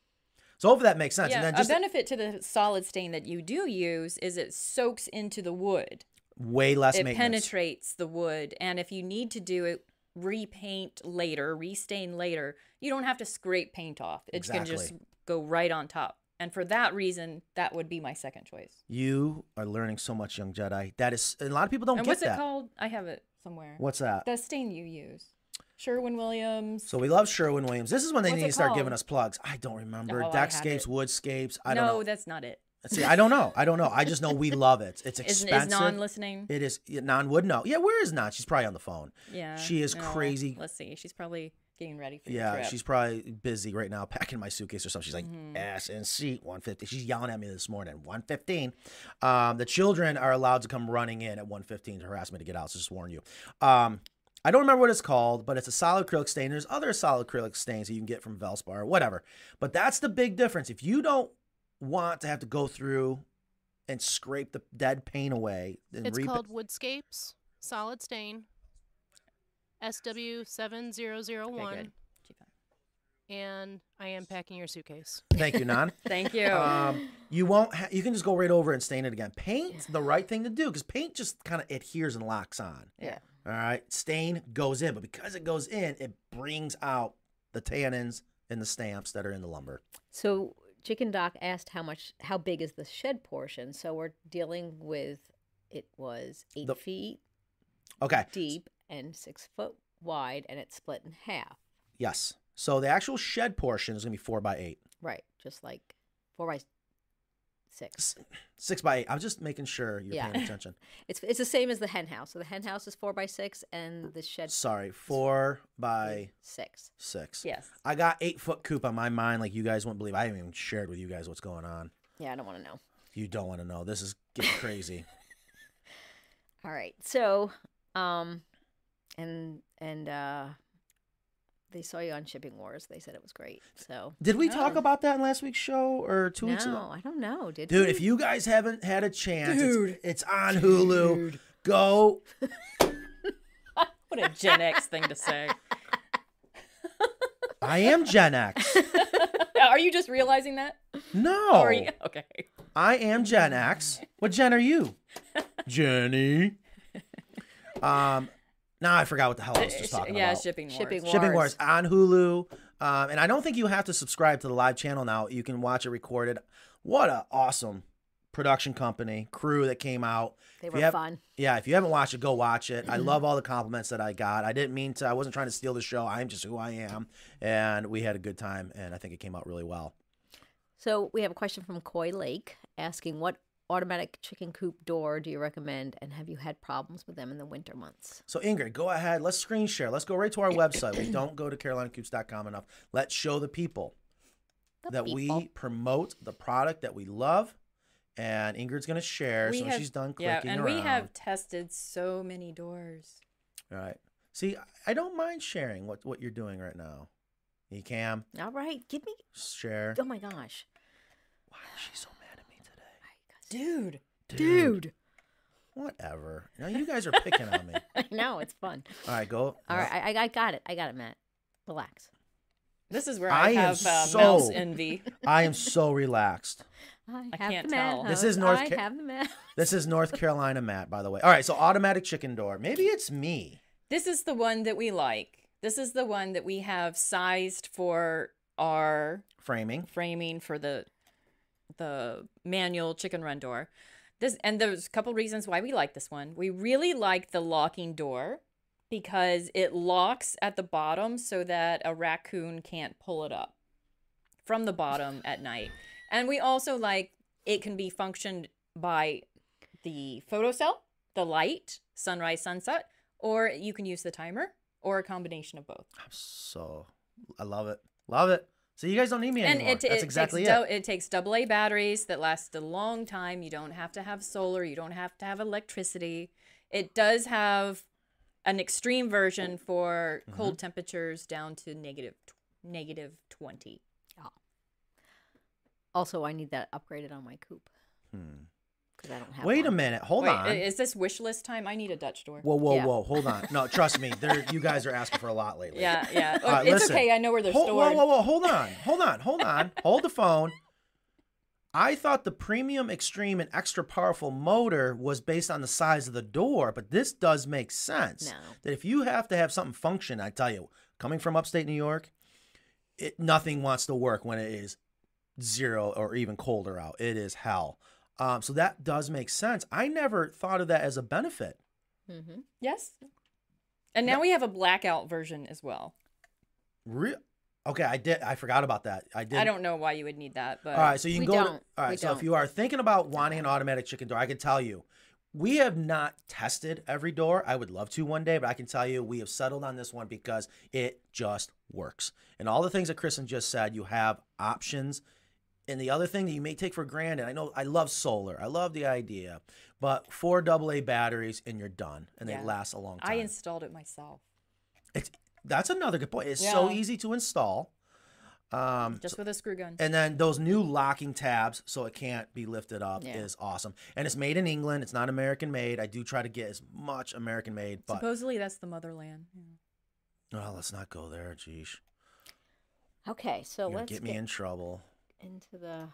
S1: So hopefully that makes sense.
S2: Yeah,
S1: and then
S2: a benefit to the solid stain that you do use is it soaks into the wood.
S1: way less
S2: it penetrates the wood, and if you need to do it repaint later, restain later, you don't have to scrape paint off. It can just go right on top. And for that reason, that would be my second choice.
S1: You are learning so much, young Jedi. That is, a lot of people don't
S2: and
S1: get
S2: what's
S1: that.
S2: What's it called? I have it somewhere.
S1: What's that?
S2: The stain you use. Sherwin Williams.
S1: So we love Sherwin Williams. This is when they
S2: What's
S1: need to start giving us plugs. I don't remember.
S2: Oh,
S1: Deckscapes. Woodscapes. I don't know.
S2: that's not it.
S1: See, I don't know. I don't know. I just know we *laughs* love it. It's expensive.
S2: is Nan listening?
S1: It is Nan would know. Yeah, where is Nan? She's probably on the phone.
S2: Yeah.
S1: she is
S2: no,
S1: crazy.
S2: Let's see. She's probably getting ready for the
S1: Yeah, she's probably busy right now packing my suitcase or something. She's like
S2: Mm-hmm.
S1: ass and seat 150. She's yelling at me this morning. 115. Um, the children are allowed to come running in at 115 to harass me to get out. So just warn you. Um, I don't remember what it's called, but it's a solid acrylic stain. There's other solid acrylic stains that you can get from Valspar or whatever. But that's the big difference. If you don't want to have to go through and scrape the dead paint away, and
S3: It's
S1: re-
S3: called Woodscapes Solid Stain SW7001
S2: Okay, good. She found-
S3: and I am packing your suitcase.
S1: Thank you, Nan. *laughs*
S2: Thank you.
S1: um, you won't. Ha- you can just go right over and stain it again. Paint's the right thing to do because paint just kind of adheres and locks on.
S2: yeah.
S1: All right, stain goes in, but because it goes in, it brings out the tannins and the stamps that are in the lumber.
S4: So Chicken Doc asked how much, how big is the shed portion? So we're dealing with, it was eight
S1: The-
S4: feet
S1: Okay.
S4: deep and six foot wide, and it's split in half.
S1: Yes. So the actual shed portion is gonna be four by eight,
S4: Right, just like four by six.
S1: Six by eight. I'm just making sure you're
S4: Yeah.
S1: paying attention. *laughs*
S4: It's it's the same as the hen house. So the hen house is four by six, and the shed
S1: Sorry, four by
S4: six.
S1: six.
S2: Yes.
S1: I got eight foot coop on my mind, like you guys wouldn't believe. I haven't even shared with you guys what's going on.
S4: Yeah, I don't want to know.
S1: You don't want to know. This is getting crazy. *laughs*
S4: All right. So, um, and and uh, they saw you on Shipping Wars. They said it was great. So
S1: Did we talk about that in last week's show or two weeks ago?
S4: no, I don't know. Did
S1: Dude,
S4: we?
S1: if you guys haven't had a chance,
S2: Dude.
S1: it's, on Hulu. Go. *laughs*
S2: What a Gen X thing to say.
S1: I am Gen X. *laughs*
S2: Are you just realizing that?
S1: No,
S2: Or are you? Okay.
S1: I am Gen X. What Gen are you? *laughs* Jenny. Um, now I forgot what the hell I was just talking
S2: yeah,
S1: about.
S2: shipping wars.
S4: Shipping Wars.
S1: Shipping Wars on Hulu. Um, and I don't think you have to subscribe to the live channel now. You can watch it recorded. What a awesome production company, crew that came out.
S4: they
S1: If
S4: were
S1: have-
S4: fun.
S1: Yeah, if you haven't watched it, go watch it. I *clears throat* love all the compliments that I got. I didn't mean to. I wasn't trying to steal the show. I'm just who I am, and we had a good time, and I think it came out really well.
S4: So we have a question from Coy Lake asking, "What automatic chicken coop door do you recommend, and have you had problems with them in the winter months?"
S1: So Ingrid, go ahead. Let's screen share. Let's go right to our website. We don't go to carolinacoops.com enough. Let's show the people
S4: The
S1: that
S4: people.
S1: we promote the product that we love, and Ingrid's gonna share.
S2: We
S1: so when
S2: have-
S1: she's done
S2: Yeah, and
S1: around.
S2: we have tested so many doors.
S1: All right. See, I don't mind sharing what what you're doing right now. You can
S4: All right, give me.
S1: share.
S4: Oh my gosh,
S1: Why is she so mad at me today?
S2: Dude.
S4: Dude.
S1: Whatever. Now you guys are picking on me. *laughs*
S4: I know it's fun.
S1: All right, go.
S4: All right, I, I- I got it. I got it, Matt. Relax.
S2: This is where
S1: I
S2: I,
S1: am
S2: have uh,
S1: so-
S2: mouse envy. *laughs*
S1: I am so relaxed.
S4: I,
S2: I can't
S4: the Matt
S2: tell.
S1: This is North
S4: I
S1: Ca-
S4: have the Matt.
S1: This is North Carolina Matt, by the way. All right, so automatic chicken door. Maybe it's me.
S2: This is the one that we like. This is the one that we have sized for our
S1: Framing.
S2: framing for the the manual chicken run door. This and there's a couple reasons why we like this one. We really like the locking door because it locks at the bottom so that a raccoon can't pull it up from the bottom at night. And we also like it can be functioned by the photocell, the light, sunrise, sunset, or you can use the timer or a combination of both.
S1: I'm so I love it. Love it. So you guys don't need me
S2: and
S1: anymore.
S2: it,
S1: That's
S2: it
S1: exactly
S2: takes
S1: it.
S2: dou- it takes double A batteries that last a long time. You don't have to have solar. You don't have to have electricity. It does have an extreme version for
S1: Mm-hmm.
S2: cold temperatures down to negative tw- negative twenty.
S4: Also, I need that upgraded on my coop
S1: Hmm.
S4: Because I don't have.
S1: Wait a minute. Hold
S2: Wait,
S1: on.
S2: is this wish list time? I need a Dutch door.
S1: whoa, whoa,
S4: Yeah.
S1: whoa. Hold on. No, trust me. There, *laughs* you guys are asking for a lot lately.
S2: Yeah, yeah.
S1: All oh, right,
S2: it's
S1: listen.
S2: okay. I know where they're
S1: Hold,
S2: stored.
S1: whoa, whoa, whoa. Hold on. Hold on. Hold on. *laughs* hold the phone. I thought the premium, extreme, and extra powerful motor was based on the size of the door, but this does make sense.
S4: No.
S1: That if you have to have something function, I tell you, coming from upstate New York, it nothing wants to work when it is zero or even colder out. It is hell. Um, so that does make sense. I never thought of that as a benefit.
S4: Mhm.
S2: Yes. And now we have a blackout version as well.
S1: Re- okay, I did. I forgot about that. I did.
S2: I don't know why you would need that, but
S1: All right, so you can go. To,
S4: don't.
S1: all right,
S4: We
S1: so if
S4: don't.
S1: you are thinking about wanting an automatic chicken door, I can tell you, we have not tested every door. I would love to one day, but I can tell you we have settled on this one because it just works. And all the things that Kristen just said, you have options. And the other thing that you may take for granted, I know I love solar, I love the idea, but four AA batteries and you're done, and
S2: Yeah.
S1: they last a long time.
S2: I installed it myself
S1: it's that's another good point. It's so easy to install. Um,
S2: just with a screw gun.
S1: and then those new locking tabs, so it can't be lifted up,
S4: Yeah.
S1: is awesome. And it's made in England. It's not American made. I do try to get as much American made, but
S2: Supposedly that's the motherland. Yeah.
S1: oh, let's not go there. Geesh,
S4: Okay, so
S1: you're gonna
S4: let's
S1: get me in trouble.
S4: Into the.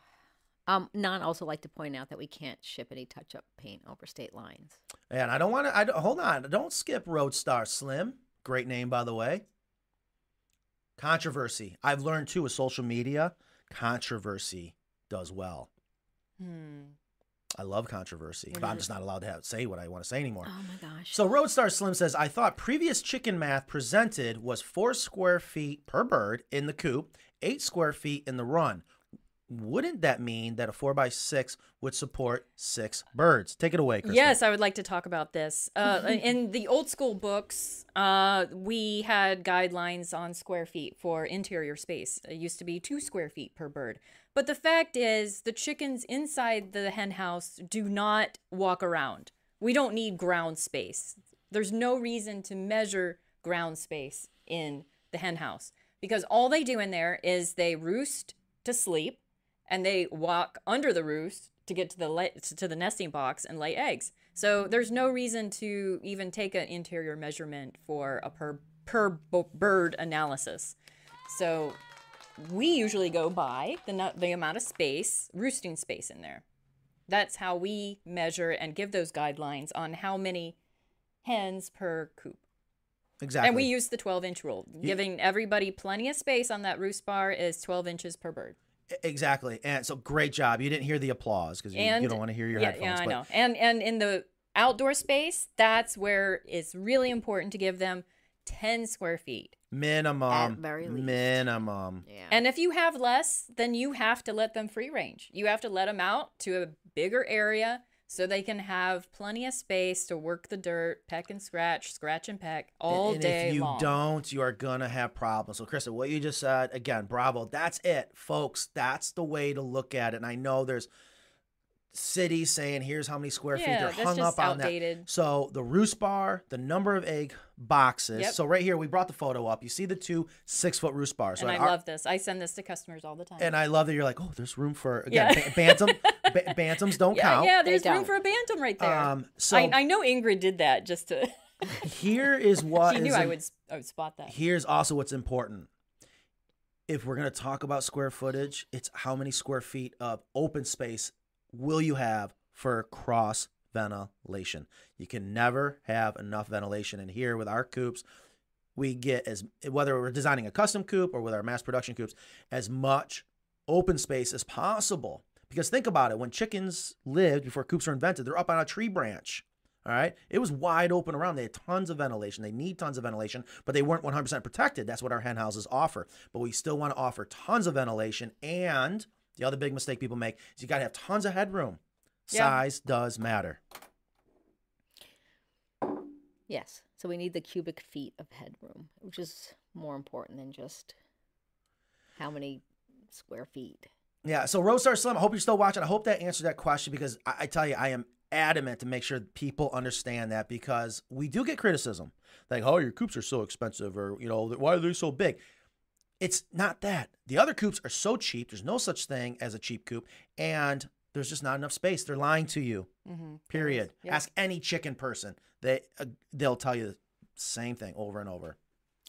S4: Um, Nan also like to point out that we can't ship any touch-up paint over state lines.
S1: And I don't want to. I don't, hold on. Don't skip Roadstar Slim. Great name, by the way. Controversy. I've learned too with social media. Controversy does well.
S2: Hmm.
S1: I love controversy, but I'm just not allowed to have, say what I want to say anymore.
S4: Oh my gosh!
S1: So Roadstar Slim says, I thought previous chicken math presented was four square feet per bird in the coop, eight square feet in the run. Wouldn't that mean that a four by six would support six birds? Take it away, Kristen.
S2: Yes, I would like to talk about this. Uh, *laughs* in the old school books, uh, we had guidelines on square feet for interior space. It used to be two square feet per bird. But the fact is, the chickens inside the hen house do not walk around. We don't need ground space. There's no reason to measure ground space in the hen house because all they do in there is they roost to sleep and they walk under the roost to get to the to the nesting box and lay eggs. So there's no reason to even take an interior measurement for a per per bird analysis. So we usually go by the the amount of space, roosting space in there. That's how we measure and give those guidelines on how many hens per coop.
S1: exactly.
S2: And we use the 12 inch rule. Giving everybody plenty of space on that roost bar is 12 inches per bird.
S1: Exactly. And so great job. You didn't hear the applause because you, you don't want to hear your
S2: yeah,
S1: headphones.
S2: Yeah, I
S1: but
S2: know. And and in the outdoor space, that's where it's really important to give them 10 square feet.
S1: minimum,
S4: At very least.
S1: minimum.
S4: yeah.
S2: And if you have less, then you have to let them free range. You have to let them out to a bigger area so they can have plenty of space to work the dirt, peck and scratch, scratch and peck all
S1: and
S2: day
S1: if you
S2: long.
S1: don't, you are gonna have problems. So, Krista, what you just said again, bravo. That's it, folks. That's the way to look at it. And I know there's cities saying here's how many square feet
S2: Yeah,
S1: they're hung
S2: just
S1: up on
S2: outdated.
S1: that. So the roost bar, the number of egg boxes.
S2: Yep.
S1: So right here, we brought the photo up. You see the two six foot roost bars. So
S2: and I
S1: our-
S2: love this. I send this to customers all the time.
S1: and I love that you're like, oh, there's room for again
S2: Yeah.
S1: bantam. *laughs* ba- bantams don't
S2: yeah,
S1: count.
S2: yeah,
S4: They
S2: there's room
S4: don't.
S2: for a bantam right there.
S1: Um, so
S2: I, I know Ingrid did that just to. *laughs*
S1: here is what
S2: she knew
S1: is
S2: I
S1: im-
S2: would, s- I would spot that.
S1: Here's also what's important. If we're going to talk about square footage, it's how many square feet of open space will you have for cross ventilation? You can never have enough ventilation. And here with our coops, we get as whether we're designing a custom coop or with our mass production coops, as much open space as possible. Because think about it, when chickens lived before coops were invented, they're up on a tree branch. All right. It was wide open around. They had tons of ventilation. They need tons of ventilation, but they weren't 100% protected. That's what our hen houses offer. But we still want to offer tons of ventilation. And the other big mistake people make is you got to have tons of headroom.
S2: Yeah.
S1: Size does matter.
S4: Yes. So we need the cubic feet of headroom, which is more important than just how many square feet.
S1: Yeah. So Roadstar Slim, I hope you're still watching. I hope that answered that question because I, I tell you, I am adamant to make sure people understand that because we do get criticism like, oh, your coops are so expensive or, you know, why are they so big? It's not that. The other coops are so cheap. There's no such thing as a cheap coop. And there's just not enough space. They're lying to you.
S2: Mm-hmm.
S1: Period.
S2: Yep.
S1: Ask any chicken person. They uh, they'll tell you the same thing over and over.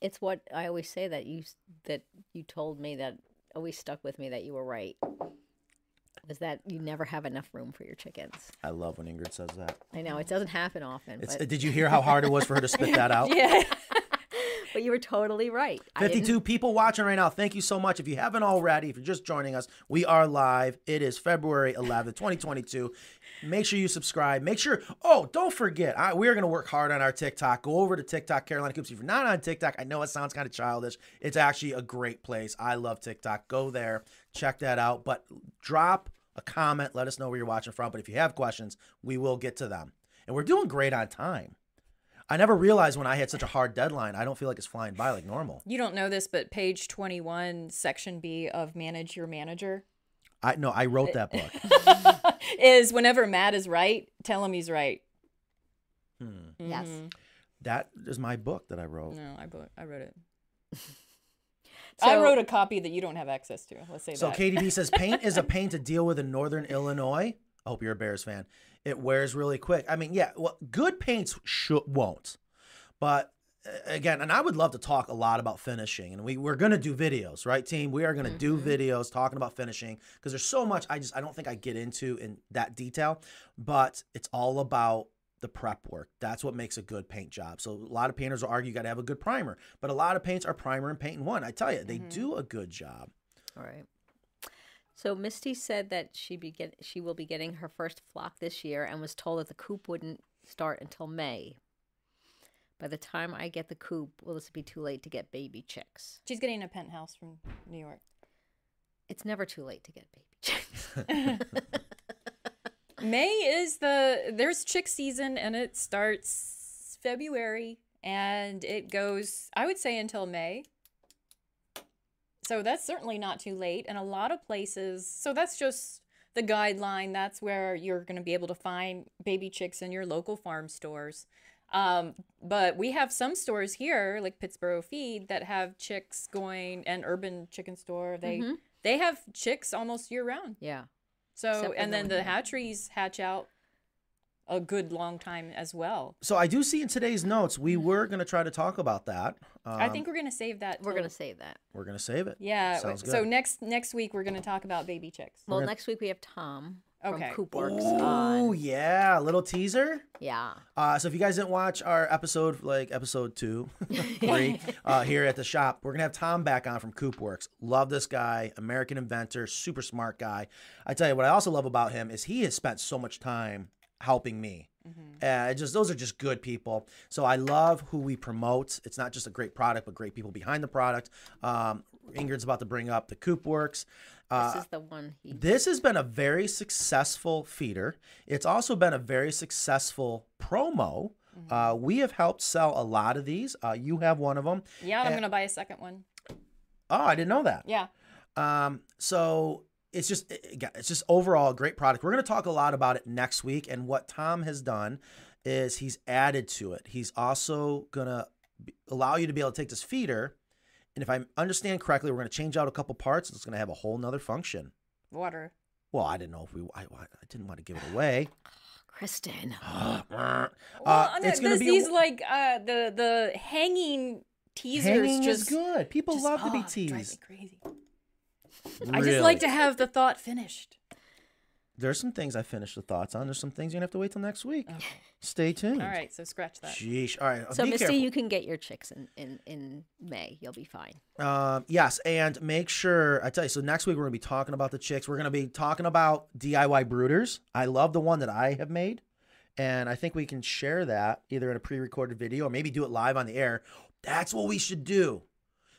S4: It's what I always say that you that you told me that always stuck with me that you were right. Was that you never have enough room for your chickens?
S1: I love when Ingrid says that.
S4: I know it doesn't happen often, but,
S1: did you hear how hard it was for her to spit that *laughs* out?
S2: Yeah.
S4: But you were totally right.
S1: 52 people watching right now. Thank you so much. If you haven't already, if you're just joining us, we are live. It is February 11th, 2022. Make sure you subscribe. Make sure, oh, don't forget, I, we're going to work hard on our TikTok. Go over to TikTok, Carolina Coops. If you're not on TikTok, I know it sounds kind of childish. It's actually a great place. I love TikTok. Go there, check that out. But drop a comment. Let us know where you're watching from. But if you have questions, we will get to them. And we're doing great on time. I never realized when I had such a hard deadline, I don't feel like it's flying by like normal.
S2: You don't know this, but page 21, section B of Manage Your Manager
S1: I no, I wrote that book. *laughs*
S2: is whenever Matt is right, tell him he's right.
S1: Hmm.
S4: Yes.
S2: Mhm.
S1: That is my book that I wrote.
S2: No, I, bo- I wrote it. *laughs*
S4: So,
S2: I wrote a copy that you don't have access to. Let's say
S1: So
S2: that.
S1: KDB says paint is a *laughs* pain to deal with in northern Illinois. I hope you're a Bears fan. It wears really quick. I mean, yeah, well, good paints should won't, but again, and I would love to talk a lot about finishing, and we we're gonna do videos, right, team? We are gonna do mm-hmm. videos talking about finishing because there's so much I just I don't think I get into in that detail, but it's all about the prep work. That's what makes a good paint job. So a lot of painters will argue you got to have a good primer, but a lot of paints are primer and paint in one. I tell you, they mm-hmm. do a good job.
S4: All right. So Misty said that she be get, she will be getting her first flock this year and was told that the coop wouldn't start until May. By the time I get the coop, will this be too late to get baby chicks?
S2: She's getting a penthouse from New York.
S4: It's never too late to get baby chicks. *laughs* *laughs*
S2: May is the there's chick season and it starts February and it goes I would say until May. So that's certainly not too late and a lot of places so that's just the guideline that's where you're going to be able to find baby chicks in your local farm stores. Um, but we have some stores here like Pittsburgh Feed that have chicks going and Urban Chicken Store. They
S4: Mhm.
S2: they have chicks almost year round.
S4: yeah.
S2: So
S4: Except
S2: and then the hatcheries hatch out a good long time as well.
S1: So I do see in today's notes we were going to try to talk about that. Um,
S2: I think we're gonna save that.
S4: We're going to save that.
S1: we're going to save it.
S2: Yeah.
S1: Sounds
S2: So next next week we're gonna talk about baby chicks.
S4: Well,
S1: gonna-
S4: next week we have Tom
S2: Okay.
S4: from Coopworks
S1: Oh yeah, a little teaser.
S4: Yeah.
S1: Uh, so if you guys didn't watch our episode, like episode two, *laughs* *laughs* three, uh, here at the shop, we're gonna have Tom back on from Coopworks. Love this guy, American inventor, super smart guy. I tell you what, I also love about him is he has spent so much time helping me. Uh, just those are just good people. So I love who we promote. It's not just a great product, but great people behind the product. Um, Ingrid's about to bring up the Coopworks. Uh,
S4: This is the one he.
S1: this has been a very successful feeder. It's also been a very successful promo. Uh, we have helped sell a lot of these. Uh, you have one of them.
S2: Yeah, I'm
S1: Eh.
S2: gonna buy a second one.
S1: Oh, I didn't know that.
S2: Yeah.
S1: Um, so it's just it- it- it's just overall a great product. We're going to talk a lot about it next week. And what Tom has done is he's added to it. He's also going to allow you to be able to take this feeder. And if I understand correctly, we're going to change out a couple parts. It's going to have a whole nother function.
S2: Water.
S1: Well, I didn't know if we, I, I didn't want to give it away. *gasps*
S4: Kristen. *gasps*
S1: uh,
S2: Well,
S1: it's going to be
S2: these
S1: wa-
S2: like uh, the the hanging teasers.
S1: hanging
S2: just
S1: is good. People
S2: just-
S1: love to be
S2: oh, drives me
S1: teased.
S2: crazy. I just like to have the thought finished.
S1: There's some things I finished the thoughts on. There's some things you're gonna have to wait till next week.
S2: Okay.
S1: Stay tuned.
S2: All right, so scratch that.
S1: Sheesh. All right.
S4: So,
S1: be
S4: Misty,
S1: careful.
S4: you can get your chicks in, in, in May. You'll be fine.
S1: Um, yes, and make sure I tell you. So next week we're gonna be talking about the chicks. We're gonna be talking about DIY brooders. I love the one that I have made, and I think we can share that either in a pre-recorded video or maybe do it live on the air. That's what we should do.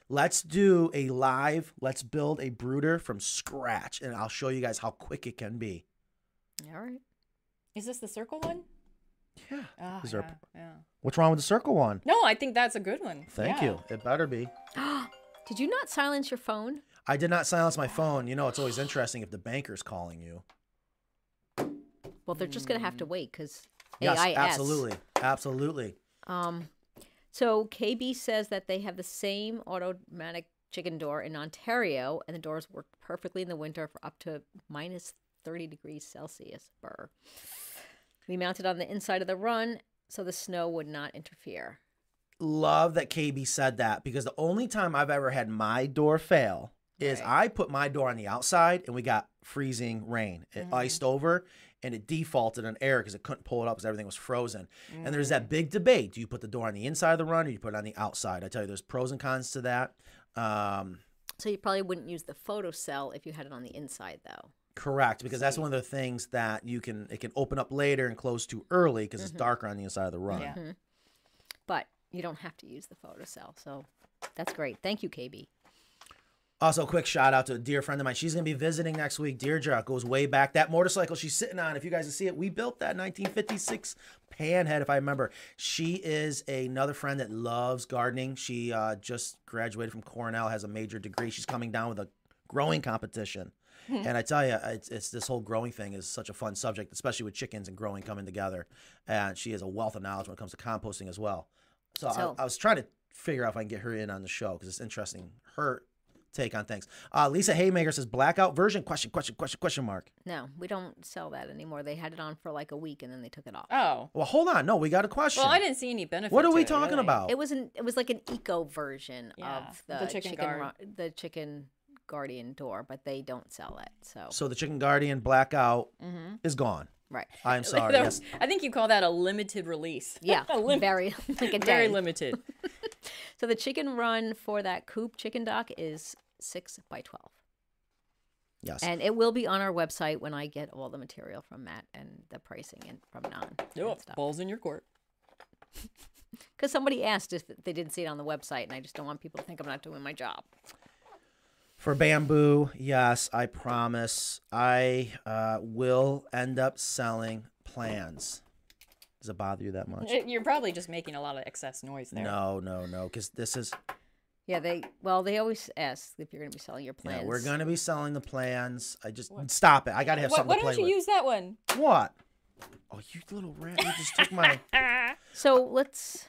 S1: Let's do a live. Let's build a brooder from scratch, and I'll show you guys how quick it can be.
S4: All right.
S2: Is this the circle one?
S1: Yeah.
S2: Oh,
S1: Is there a-
S2: yeah, yeah.
S1: What's wrong with the circle one?
S2: No, I think that's a good one.
S1: Thank
S2: Yeah.
S1: you. It better be. *gasps*
S4: Did you not silence your phone?
S1: I did not silence my phone. You know, it's always interesting if the banker's calling you.
S4: Well, they're just going to have to wait because
S1: Yes,
S4: AIS.
S1: absolutely, absolutely.
S4: Um, so KB says that they have the same automatic chicken door in Ontario, and the doors work perfectly in the winter for up to minus 30 degrees Celsius. Burr. We mounted on the inside of the run so the snow would not interfere.
S1: Love that KB said that because the only time I've ever had my door fail is
S2: Right.
S1: I put my door on the outside and we got freezing rain. It
S2: Mm-hmm.
S1: iced over and it defaulted an error because it couldn't pull it up because everything was frozen. And there's
S2: Mm.
S1: that big debate: do you put the door on the inside of the run or do you put it on the outside? I tell you, there's pros and cons to that. Um,
S4: So you probably wouldn't use the photo cell if you had it on the inside, though.
S1: Correct, because that's one of the things that you can it can open up later and close too early because
S4: Mm-hmm.
S1: it's darker on the inside of the run.
S2: Yeah.
S4: But you don't have to use the photo cell. So that's great. Thank you, KB.
S1: Also, quick shout out to a dear friend of mine. She's gonna be visiting next week. Deirdre goes way back. That motorcycle she's sitting on, if you guys can see it, we built that 1956 Panhead, if I remember. She is another friend that loves gardening. She uh, just graduated from Cornell, has a major degree. She's coming down with a growing competition. and I tell you, it's, it's this whole growing thing is such a fun subject, especially with chickens and growing coming together. And she has a wealth of knowledge when it comes to composting as well. So,
S4: So-
S1: I, I was trying to figure out if I can get her in on the show because it's interesting her take on things. Uh, Lisa Haymaker says blackout version question question question question mark.
S4: No, we don't sell that anymore. They had it on for like a week and then they took it off.
S2: Oh.
S1: Well, hold on. No, we got a question.
S2: Well, I didn't see any benefit.
S1: what are
S2: to
S1: we
S2: it,
S1: talking
S2: really.
S1: about?
S4: It was an it was like an eco version
S2: Yeah,
S4: of the,
S2: the chicken guard.
S4: the chicken guardian door, but they don't sell it. So
S1: so the Chicken Guardian blackout
S2: Mm-hmm.
S1: is gone.
S4: right,
S1: I'm *laughs* sorry.
S2: That
S1: yes.
S2: I think you call that a limited release.
S4: yeah, *laughs*
S2: A lim-
S4: very like a
S2: very limited. *laughs*
S4: So the chicken run for that coop Chicken Doc is six by twelve,
S1: Yes.
S4: and it will be on our website when I get all the material from Matt and the pricing and from Nan.
S2: Oh, balls in your court. *laughs*
S4: Because somebody asked if they didn't see it on the website, and I just don't want people to think I'm not doing my job.
S1: For bamboo, yes, I promise. I uh, will end up selling plans. Does it bother you that much? *laughs*
S2: You're probably just making a lot of excess noise there.
S1: No, no, no. Because this is
S4: Yeah, they well they always ask if you're going to be selling your plans.
S1: yeah, we're gonna be selling the plans. I just stop it. I gotta have
S2: Why,
S1: something
S2: why
S1: to play
S2: don't you
S1: with.
S2: use that one?
S1: what? Oh, you little rat! You just took my. *laughs*
S4: So let's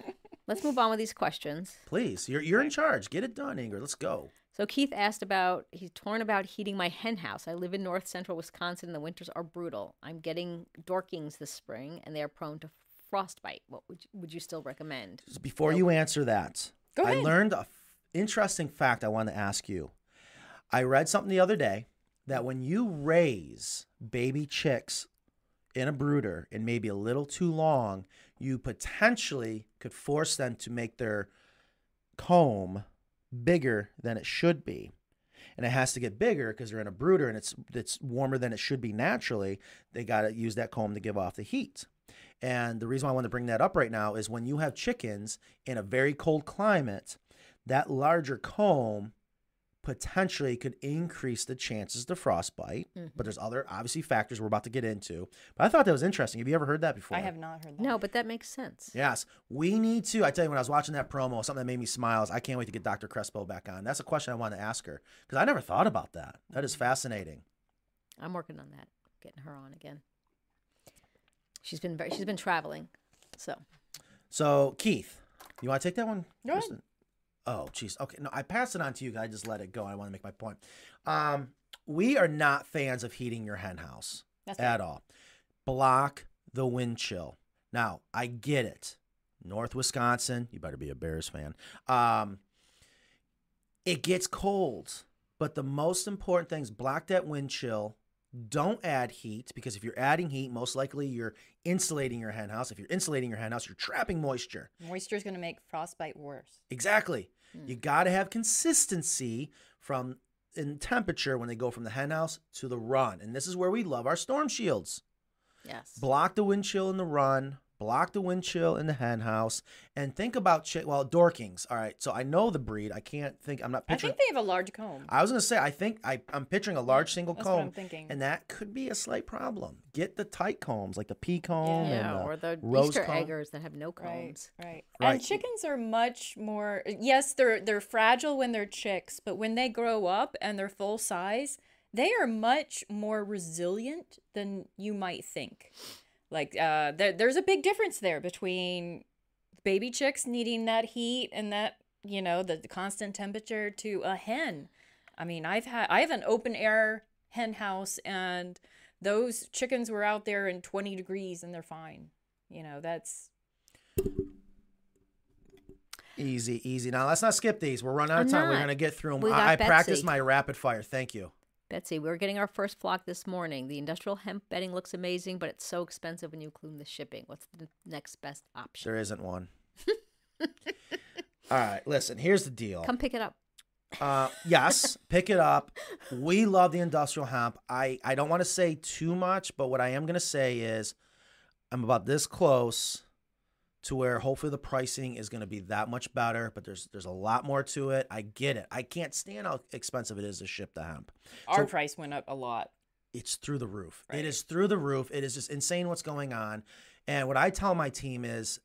S4: let's move on with these questions.
S1: Please, you're you're in charge. Get it done, Ingrid. Let's go.
S4: So Keith asked about he's torn about heating my hen house. I live in north central Wisconsin and the winters are brutal. I'm getting dorkings this spring and they are prone to frostbite. What would you, would you still recommend?
S1: So before you answer that,
S2: Go
S1: I
S2: ahead.
S1: learned a f- interesting fact I want to ask you. I read something the other day that when you raise baby chicks in a brooder and maybe a little too long, you potentially could force them to make their comb bigger than it should be. And it has to get bigger because they're in a brooder and it's it's warmer than it should be naturally. They got to use that comb to give off the heat. And the reason I want to bring that up right now is when you have chickens in a very cold climate, that larger comb potentially could increase the chances to frostbite. But mm-hmm. there's other obviously factors we're about to get into. But I thought that was interesting. Have you ever heard that before?
S2: I have not heard that.
S4: No, but that makes sense.
S1: Yes, we need to. I tell you, when I was watching that promo, something that made me smile is I can't wait to get Dr. Crespo back on. That's a question I want to ask her because I never thought about that. That is mm-hmm. fascinating.
S4: I'm working on that, getting her on again. She's been very, she's been traveling, so
S1: So Keith, you want to take that one?
S2: Go ahead.
S1: Oh, jeez. Okay, no, I pass it on to you. I just let it go. I want to make my point. Um, we are not fans of heating your hen house
S2: That's
S1: at all. Block the wind chill. Now, I get it. North Wisconsin, you better be a Bears fan. Um, it gets cold, but the most important thing is block that wind chill. Don't add heat because if you're adding heat, most likely you're insulating your hen house. If you're insulating your hen house, you're trapping moisture.
S2: Moisture is going to make frostbite worse.
S1: Exactly.
S2: Hmm.
S1: You got to have consistency from in temperature when they go from the hen house to the run. And this is where we love our storm shields.
S4: yes.
S1: Block the wind chill in the run, block the wind chill in the hen house, and think about chi- well, Dorkings. All right, so I know the breed. I can't think. I'm not picturing.
S2: I think they have a large comb.
S1: I was gonna say I think I, I'm picturing a large single
S2: That's what I'm
S1: comb,
S2: thinking.
S1: and that could be a slight problem. Get the tight combs like the pea comb and
S4: yeah,
S1: the
S4: or the
S1: rose
S4: Easter
S1: comb.
S4: eggers that have no
S2: Right,
S4: combs.
S2: right.
S1: Right.
S2: And chickens are much more yes, they're they're fragile when they're chicks, but when they grow up and they're full size, they are much more resilient than you might think. Like uh there, there's a big difference there between baby chicks needing that heat and that, you know, the, the constant temperature to a hen. I mean, I've had I have an open air hen house and those chickens were out there in 20 degrees and they're fine. You know, that's
S1: Easy, easy. Now let's not skip these. We're running out of time. We're gonna get through them.
S4: We
S1: I, I practiced my rapid fire. Thank you.
S4: Betsy, we were getting our first flock this morning. The industrial hemp bedding looks amazing, but it's so expensive when you include the shipping. What's the next best option?
S1: There isn't one. *laughs* All right, listen. Here's the deal.
S4: Come pick it up.
S1: Uh, yes, pick it up. We love the industrial hemp. I, I don't want to say too much, but what I am going to say is I'm about this close to where hopefully the pricing is going to be that much better, but there's there's a lot more to it. I get it. I can't stand how expensive it is to ship the hemp.
S2: our
S1: So-
S2: price went up a lot.
S1: It's through the roof.
S2: Right.
S1: It is through the roof. It is just insane what's going on. And what I tell my team is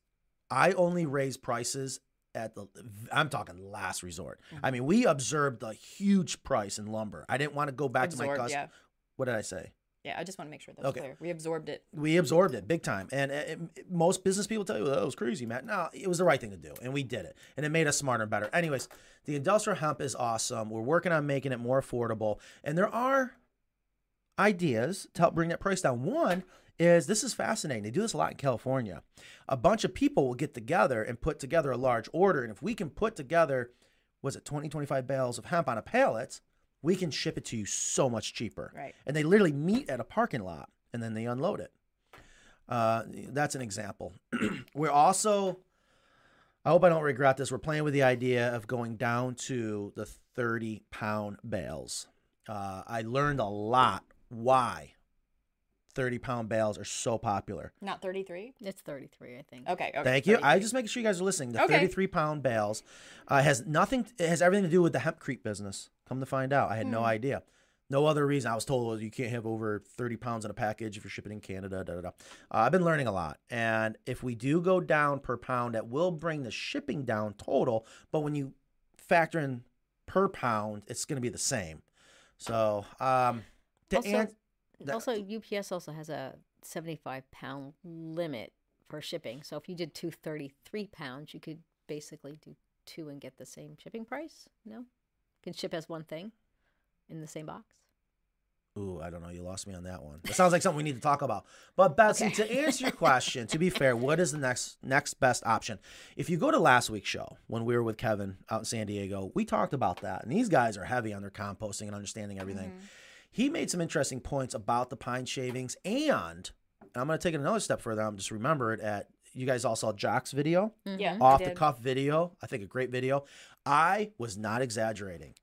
S1: I only raise prices at the I'm talking last resort.
S2: Mm-hmm.
S1: I mean, we observed a huge price in lumber. I didn't want to go back to my customer.
S2: yeah.
S1: What did I say?
S2: Yeah, I just want to make sure that's
S1: Okay.
S2: clear. We absorbed it.
S1: We absorbed it big time. And uh, it- most business people tell you, oh, that was crazy, Matt. No, it was the right thing to do. And we did it. And it made us smarter and better. Anyways, the industrial hemp is awesome. We're working on making it more affordable. And there are ideas to help bring that price down. One is this is fascinating. They do this a lot in California. A bunch of people will get together and put together a large order. And if we can put together, was it 20, 25 bales of hemp on a pallet, we can ship it to you so much cheaper.
S2: Right.
S1: And they literally meet at a parking lot and then they unload it. Uh, that's an example. *clears throat* We're also, I hope I don't regret this. We're playing with the idea of going down to the 30 pound bales. Uh, I learned a lot why 30 pound bales are so popular.
S2: Not 33?
S4: It's 33, I think.
S2: Okay. okay
S1: Thank you. I just making sure you guys are listening. The
S2: Okay.
S1: 33 pound bales uh, has nothing. It has everything to do with the hempcrete business. Come to find out, I had no
S2: Hmm.
S1: idea. No other reason. I was told you can't have over 30 pounds in a package if you're shipping in Canada. Da, da, da. Uh, I've been learning a lot, and if we do go down per pound, that will bring the shipping down total. But when you factor in per pound, it's going to be the same. So, um,
S4: Also,
S1: an-
S4: also, UPS also has a 75 pound limit for shipping. So if you did 233 pounds, you could basically do two and get the same shipping price. No? Can ship as one thing in the same box.
S1: Ooh, I don't know. You lost me on that one. It sounds like something we need to talk about. But Betsy,
S4: Okay.
S1: to answer your question, to be fair, what is the next next best option? If you go to last week's show when we were with Kevin out in San Diego, we talked about that, and these guys are heavy on their composting and understanding everything.
S2: Mm-hmm.
S1: He made some interesting points about the pine shavings, and, and I'm going to take it another step further. I'm just remember it at you guys all saw Jock's video,
S2: Yeah.
S1: Off the cuff video. I think a great video. I was not exaggerating.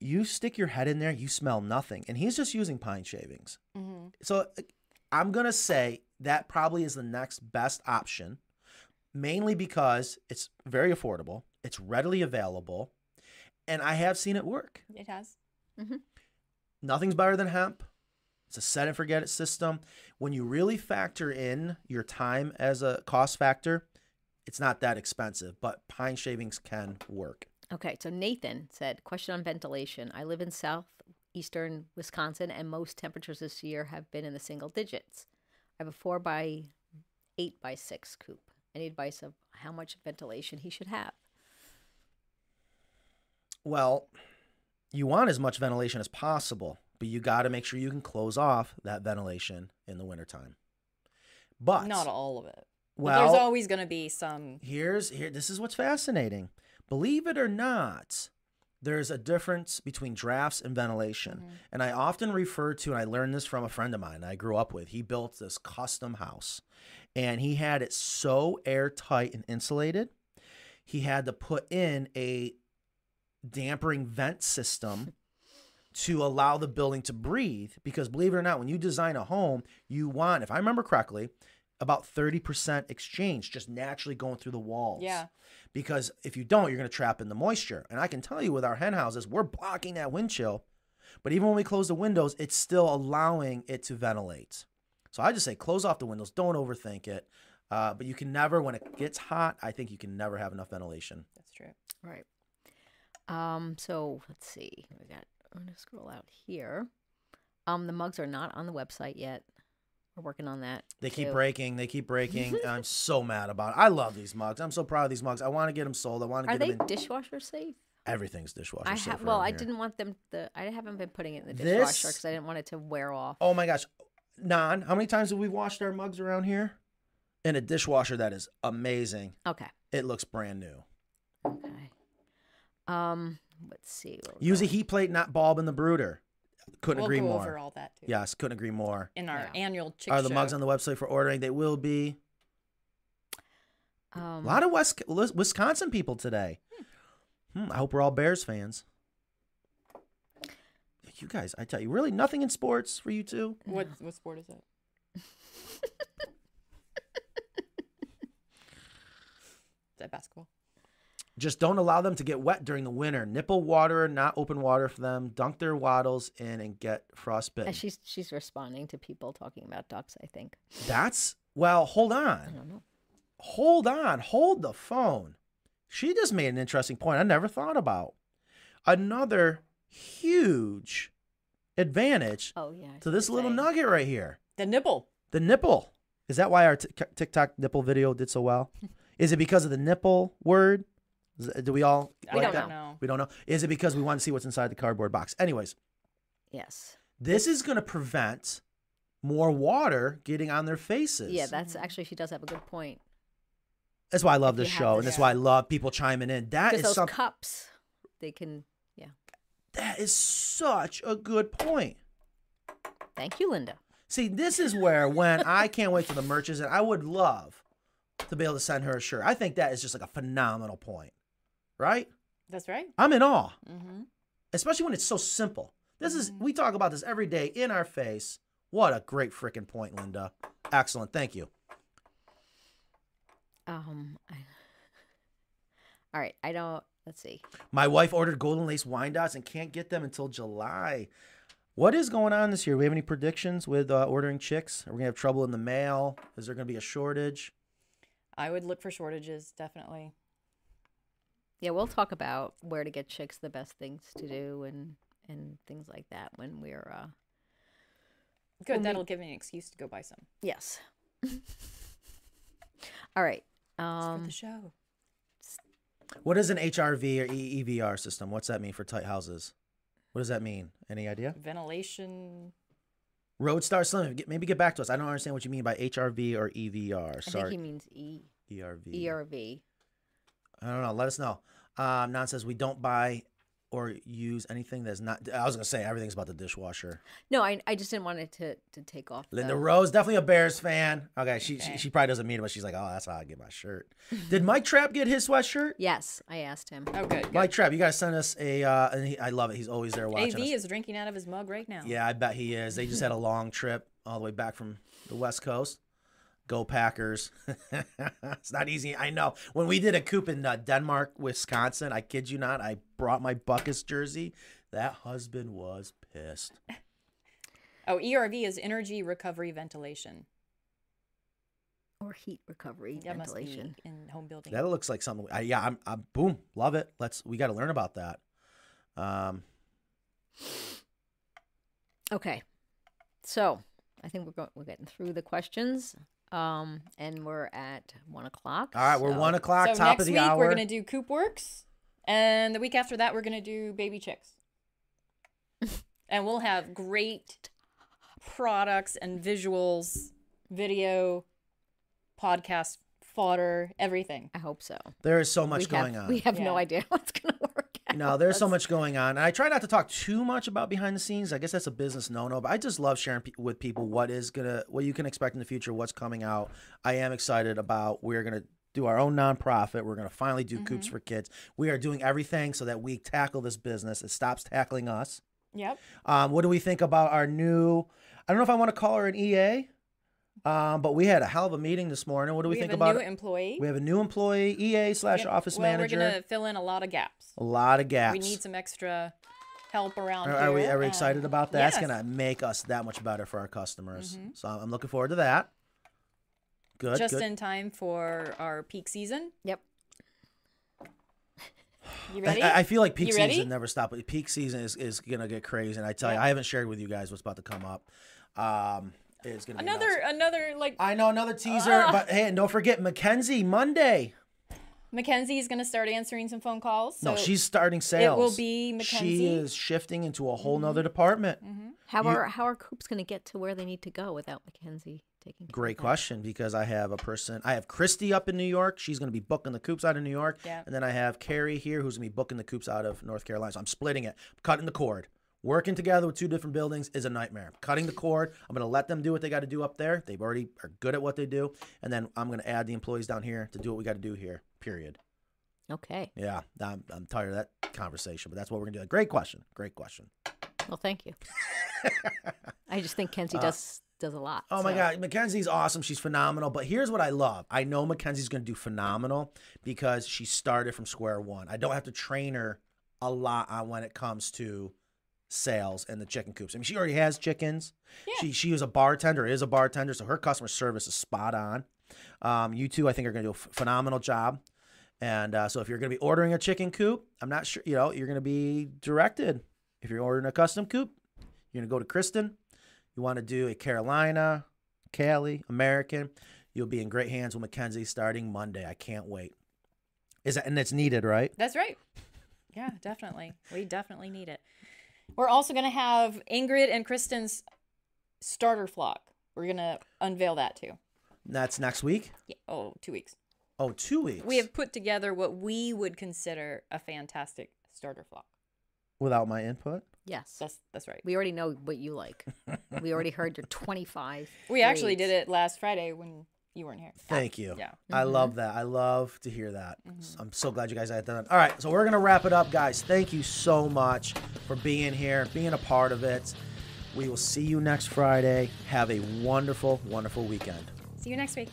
S1: You stick your head in there, you smell nothing, and he's just using pine shavings.
S2: hmm
S1: So I'm gonna say that probably is the next best option, mainly because it's very affordable, it's readily available, and I have seen it work.
S2: It has.
S1: Nothing's better than hemp. It's a set and forget it system. When you really factor in your time as a cost factor, it's not that expensive, but pine shavings can work.
S4: Okay, so Nathan said, question on ventilation. I live in southeastern Wisconsin, and most temperatures this year have been in the single digits. I have a four by eight by six coop. Any advice of how much ventilation he should have?
S1: Well, you want as much ventilation as possible, but you got to make sure you can close off that ventilation in the wintertime. But
S2: Not all of it. But
S1: well,
S2: there's always going to be some.
S1: here's here this is what's fascinating. Believe it or not, there's a difference between drafts and ventilation. Mm-hmm. And I often refer to, and I learned this from a friend of mine I grew up with. He built this custom house and he had it so airtight and insulated. He had to put in a dampering vent system *laughs* to allow the building to breathe because believe it or not when you design a home you want if i remember correctly about 30% exchange just naturally going through the walls
S2: Yeah.
S1: because if you don't you're going to trap in the moisture and i can tell you with our hen houses we're blocking that wind chill but even when we close the windows it's still allowing it to ventilate so i just say close off the windows don't overthink it uh, but you can never when it gets hot i think you can never have enough ventilation
S2: That's true.
S4: Right. Um, so let's see. We got I'm gonna scroll out here. Um, the mugs are not on the website yet. We're working on that.
S1: They keep
S4: too.
S1: breaking. They keep breaking. I'm *laughs* so mad about it. I love these mugs. I'm so proud of these mugs. I want to get them sold. I want to
S4: Are
S1: get
S4: they
S1: them in.
S4: dishwasher safe?
S1: Everything's dishwasher
S4: I
S1: safe.
S4: Well, I
S1: here.
S4: didn't want them. The I haven't been putting it in the dishwasher because I didn't want it to wear off.
S1: Oh my gosh, Nan, how many times have we washed our mugs around here? In a dishwasher that is amazing.
S4: Okay.
S1: It looks brand new.
S4: Okay. Um, let's see.
S1: Use a heat plate, not bulb in the brooder. Couldn't
S2: we'll
S1: agree
S2: go
S1: more.
S2: over all that too.
S1: Yes, couldn't agree more.
S2: In our
S4: Yeah.
S2: annual chick
S1: Are the
S2: show.
S1: mugs on the website for ordering? They will be.
S4: Um,
S1: A lot of West Wisconsin people today. Hmm, I hope we're all Bears fans. You guys, I tell you, really nothing in sports for you two.
S2: What what sport is it? *laughs* is that basketball?
S1: Just don't allow them to get wet during the winter. Nipple water, not open water for them. Dunk their wattles in and get frostbitten.
S4: and she's she's responding to people talking about ducks. I think.
S1: That's well, hold on.
S4: I
S1: on.
S4: don't know.
S1: Hold on. Hold the phone. She just made an interesting point I never thought about. Another huge advantage
S4: Oh yeah.
S1: To this little
S4: you're saying.
S1: nugget right here.
S2: The nipple.
S1: The nipple. Is that why our Tik- TikTok nipple video did so well? *laughs* Is it because of the nipple word? Is it- Do we all
S2: I
S1: like
S2: don't
S1: that?
S2: know.
S1: We don't know. Is it because we want to see what's inside the cardboard box? Anyways,
S4: Yes.
S1: this is going to prevent more water getting on their faces.
S4: Yeah, that's actually she does have a good point.
S1: That's why I love
S4: If you
S1: this show, and
S4: this-
S1: that's why I love people chiming in. That is Because
S4: those
S1: something.
S4: cups, they can. Yeah.
S1: That is such a good point.
S4: Thank you, Linda.
S1: See, this is where when *laughs* I can't wait for the merches, and I would love to be able to send her a shirt. I think that is just like a phenomenal point, right?
S2: That's right.
S1: I'm in awe,
S2: Mm-hmm.
S1: especially when it's so simple. This is we talk about this every day in our face. What a great freaking point, Linda. Excellent, thank you.
S4: Um. I, *laughs* all right. I don't. Let's see.
S1: My wife ordered golden lace Wyandottes and can't get them until July. What is going on this year? We have any predictions with uh, ordering chicks? Are we gonna have trouble in the mail? Is there gonna be a shortage?
S2: I would look for shortages, definitely.
S4: Yeah, we'll talk about where to get chicks, the best things to do, and and things like that when we're. uh
S2: Good.
S4: Well,
S2: That'll give me an excuse to go buy some.
S4: Yes. *laughs* all right.
S2: It's for
S4: Um.
S2: the show.
S1: What is an HRV or E- EVR system? What's that mean for tight houses? What does that mean? Any idea?
S2: Ventilation.
S1: Roadstar Slim, maybe get back to us. I don't understand what you mean by HRV or EVR.
S4: I think
S1: Sorry,
S4: he means E
S1: ERV.
S4: ERV.
S1: I don't know. Let us know. Um, Nan says we don't buy or use anything that's not. I was gonna say everything's about the dishwasher.
S4: No, I I just didn't want it to to take off.
S1: Linda
S4: the-
S1: Rose, definitely a Bears fan. Okay, she, she
S2: Okay.
S1: she probably doesn't mean it, but she's like, oh, that's how I get my shirt. *laughs* Did Mike Trap get his sweatshirt?
S4: Yes, I asked him.
S2: Oh, good. good.
S1: Mike Trap, you guys sent us a. Uh, and he, I love it. He's always there watching.
S2: AV
S1: us.
S2: is drinking out of his mug right now.
S1: Yeah, I bet he is. They just had a long trip all the way back from the West Coast. Go Packers. *laughs* it's not easy. I know. When we did a coop in uh, Denmark, Wisconsin, I kid you not, I brought my Butkus jersey. That husband was pissed.
S2: Oh, ERV is energy recovery ventilation.
S4: Or heat recovery
S2: That must
S4: ventilation.
S2: be in home building.
S1: That looks like something. I, yeah, I'm, I'm. Boom, love it. Let's. We got to learn about that. Um.
S4: Okay. So I think we're going. We're getting through the questions. Um, and we're at one o'clock.
S1: All right, we're one o'clock,
S2: so
S1: top
S2: next
S1: of the
S2: week
S1: hour.
S2: we're gonna do Coop Works, and the week after that we're gonna do Baby Chicks, *laughs* and we'll have great products and visuals, video, podcast fodder, everything.
S4: I hope so.
S1: there is so much
S4: we have,
S1: going on.
S4: We have no idea *laughs* what's going to work out.
S1: No, there's so much going on. And I try not to talk too much about behind the scenes. I guess that's a business no-no, but I just love sharing pe- with people what is gonna, what you can expect in the future, what's coming out. I am excited about. We're gonna do our own nonprofit. We're gonna finally do Coops
S2: Mm-hmm.
S1: for Kids. We are doing everything so that we tackle this business. It stops tackling us.
S2: Yep.
S1: Um, what do we think about our new? I don't know if I want to call her an EA, um, but we had a hell of a meeting this morning. What do we,
S2: we
S1: think
S2: have
S1: about?
S2: a new employee.
S1: we have a new employee, EA slash
S2: Yeah,
S1: office
S2: well,
S1: manager.
S2: We're gonna fill in a lot of gaps.
S1: A lot of gaps.
S2: We need some extra help around
S1: Are,
S2: here.
S1: are we are we excited about that? It's
S2: yes.
S1: gonna make us that much better for our customers.
S2: Mhm.
S1: So I'm looking forward to that. Good.
S2: just
S1: good.
S2: in time for our peak season.
S4: Yep. *sighs*
S2: You
S1: I-
S2: ready?
S1: I, I feel like peak
S2: You
S1: season
S2: ready?
S1: never stops. Peak season is, is gonna get crazy, and I tell you, I haven't shared with you guys what's about to come up. Um, it's gonna be
S2: another
S1: nuts.
S2: another like
S1: I know another teaser,
S2: Ah.
S1: but hey, and don't forget Mackenzie Monday.
S2: Mackenzie is gonna start answering some phone calls. So
S1: no, she's starting sales.
S2: It will be Mackenzie.
S1: She is shifting into a whole nother department.
S4: How
S1: You-
S4: are how are Coops going to get to where they need to go without Mackenzie taking?
S1: Great
S4: of that?
S1: question because I have a person. I have Christy up in New York. She's going to be booking the coops out of New York.
S2: Yeah.
S1: And then I have Carrie here who's going to be booking the coops out of North Carolina. So I'm splitting it, cutting the cord. Working together with two different buildings is a nightmare. Cutting the cord, I'm going to let them do what they got to do up there. They've already are good at what they do. And then I'm going to add the employees down here to do what we got to do here, period.
S4: Okay.
S1: Yeah, I'm, I'm tired of that conversation, but that's what we're going to do. Great question. Great question.
S4: Well, thank you. *laughs* I just think Kenzie does does a lot.
S1: Uh, Oh my God, Mackenzie's awesome. She's phenomenal. But here's what I love. I know Mackenzie's going to do phenomenal because she started from square one. I don't have to train her a lot on when it comes to sales and the chicken coops. I mean, she already has chickens.
S2: Yeah.
S1: She she was a bartender, is a bartender, so her customer service is spot on. Um, you two, I think, are going to do a phenomenal job. And uh, so if you're going to be ordering a chicken coop, I'm not sure, you know, you're going to be directed. If you're ordering a custom coop, you're going to go to Kristen. You want to do a Carolina, Cali, American, you'll be in great hands with Mackenzie starting Monday. I can't wait. Is that and it's needed, right?
S2: That's right. Yeah, definitely. We definitely need it. We're also going to have Ingrid and Kristen's starter flock. We're going to unveil that too.
S1: That's next week.
S2: Yeah. Oh, two weeks.
S1: Oh, two weeks.
S2: We have put together what we would consider a fantastic starter flock.
S1: without my input.
S4: Yes.
S2: That's that's right.
S4: We already know what you like. we already heard your 25.
S2: We actually did it last Friday when you weren't here.
S1: Thank you.
S2: Yeah.
S1: I mm-hmm. love that. I love to hear that. Mm-hmm. I'm so glad you guys had that. All right, so we're gonna wrap it up, guys. Thank you so much for being here, being a part of it. We will see you next Friday. Have a wonderful, wonderful weekend.
S2: See you next week.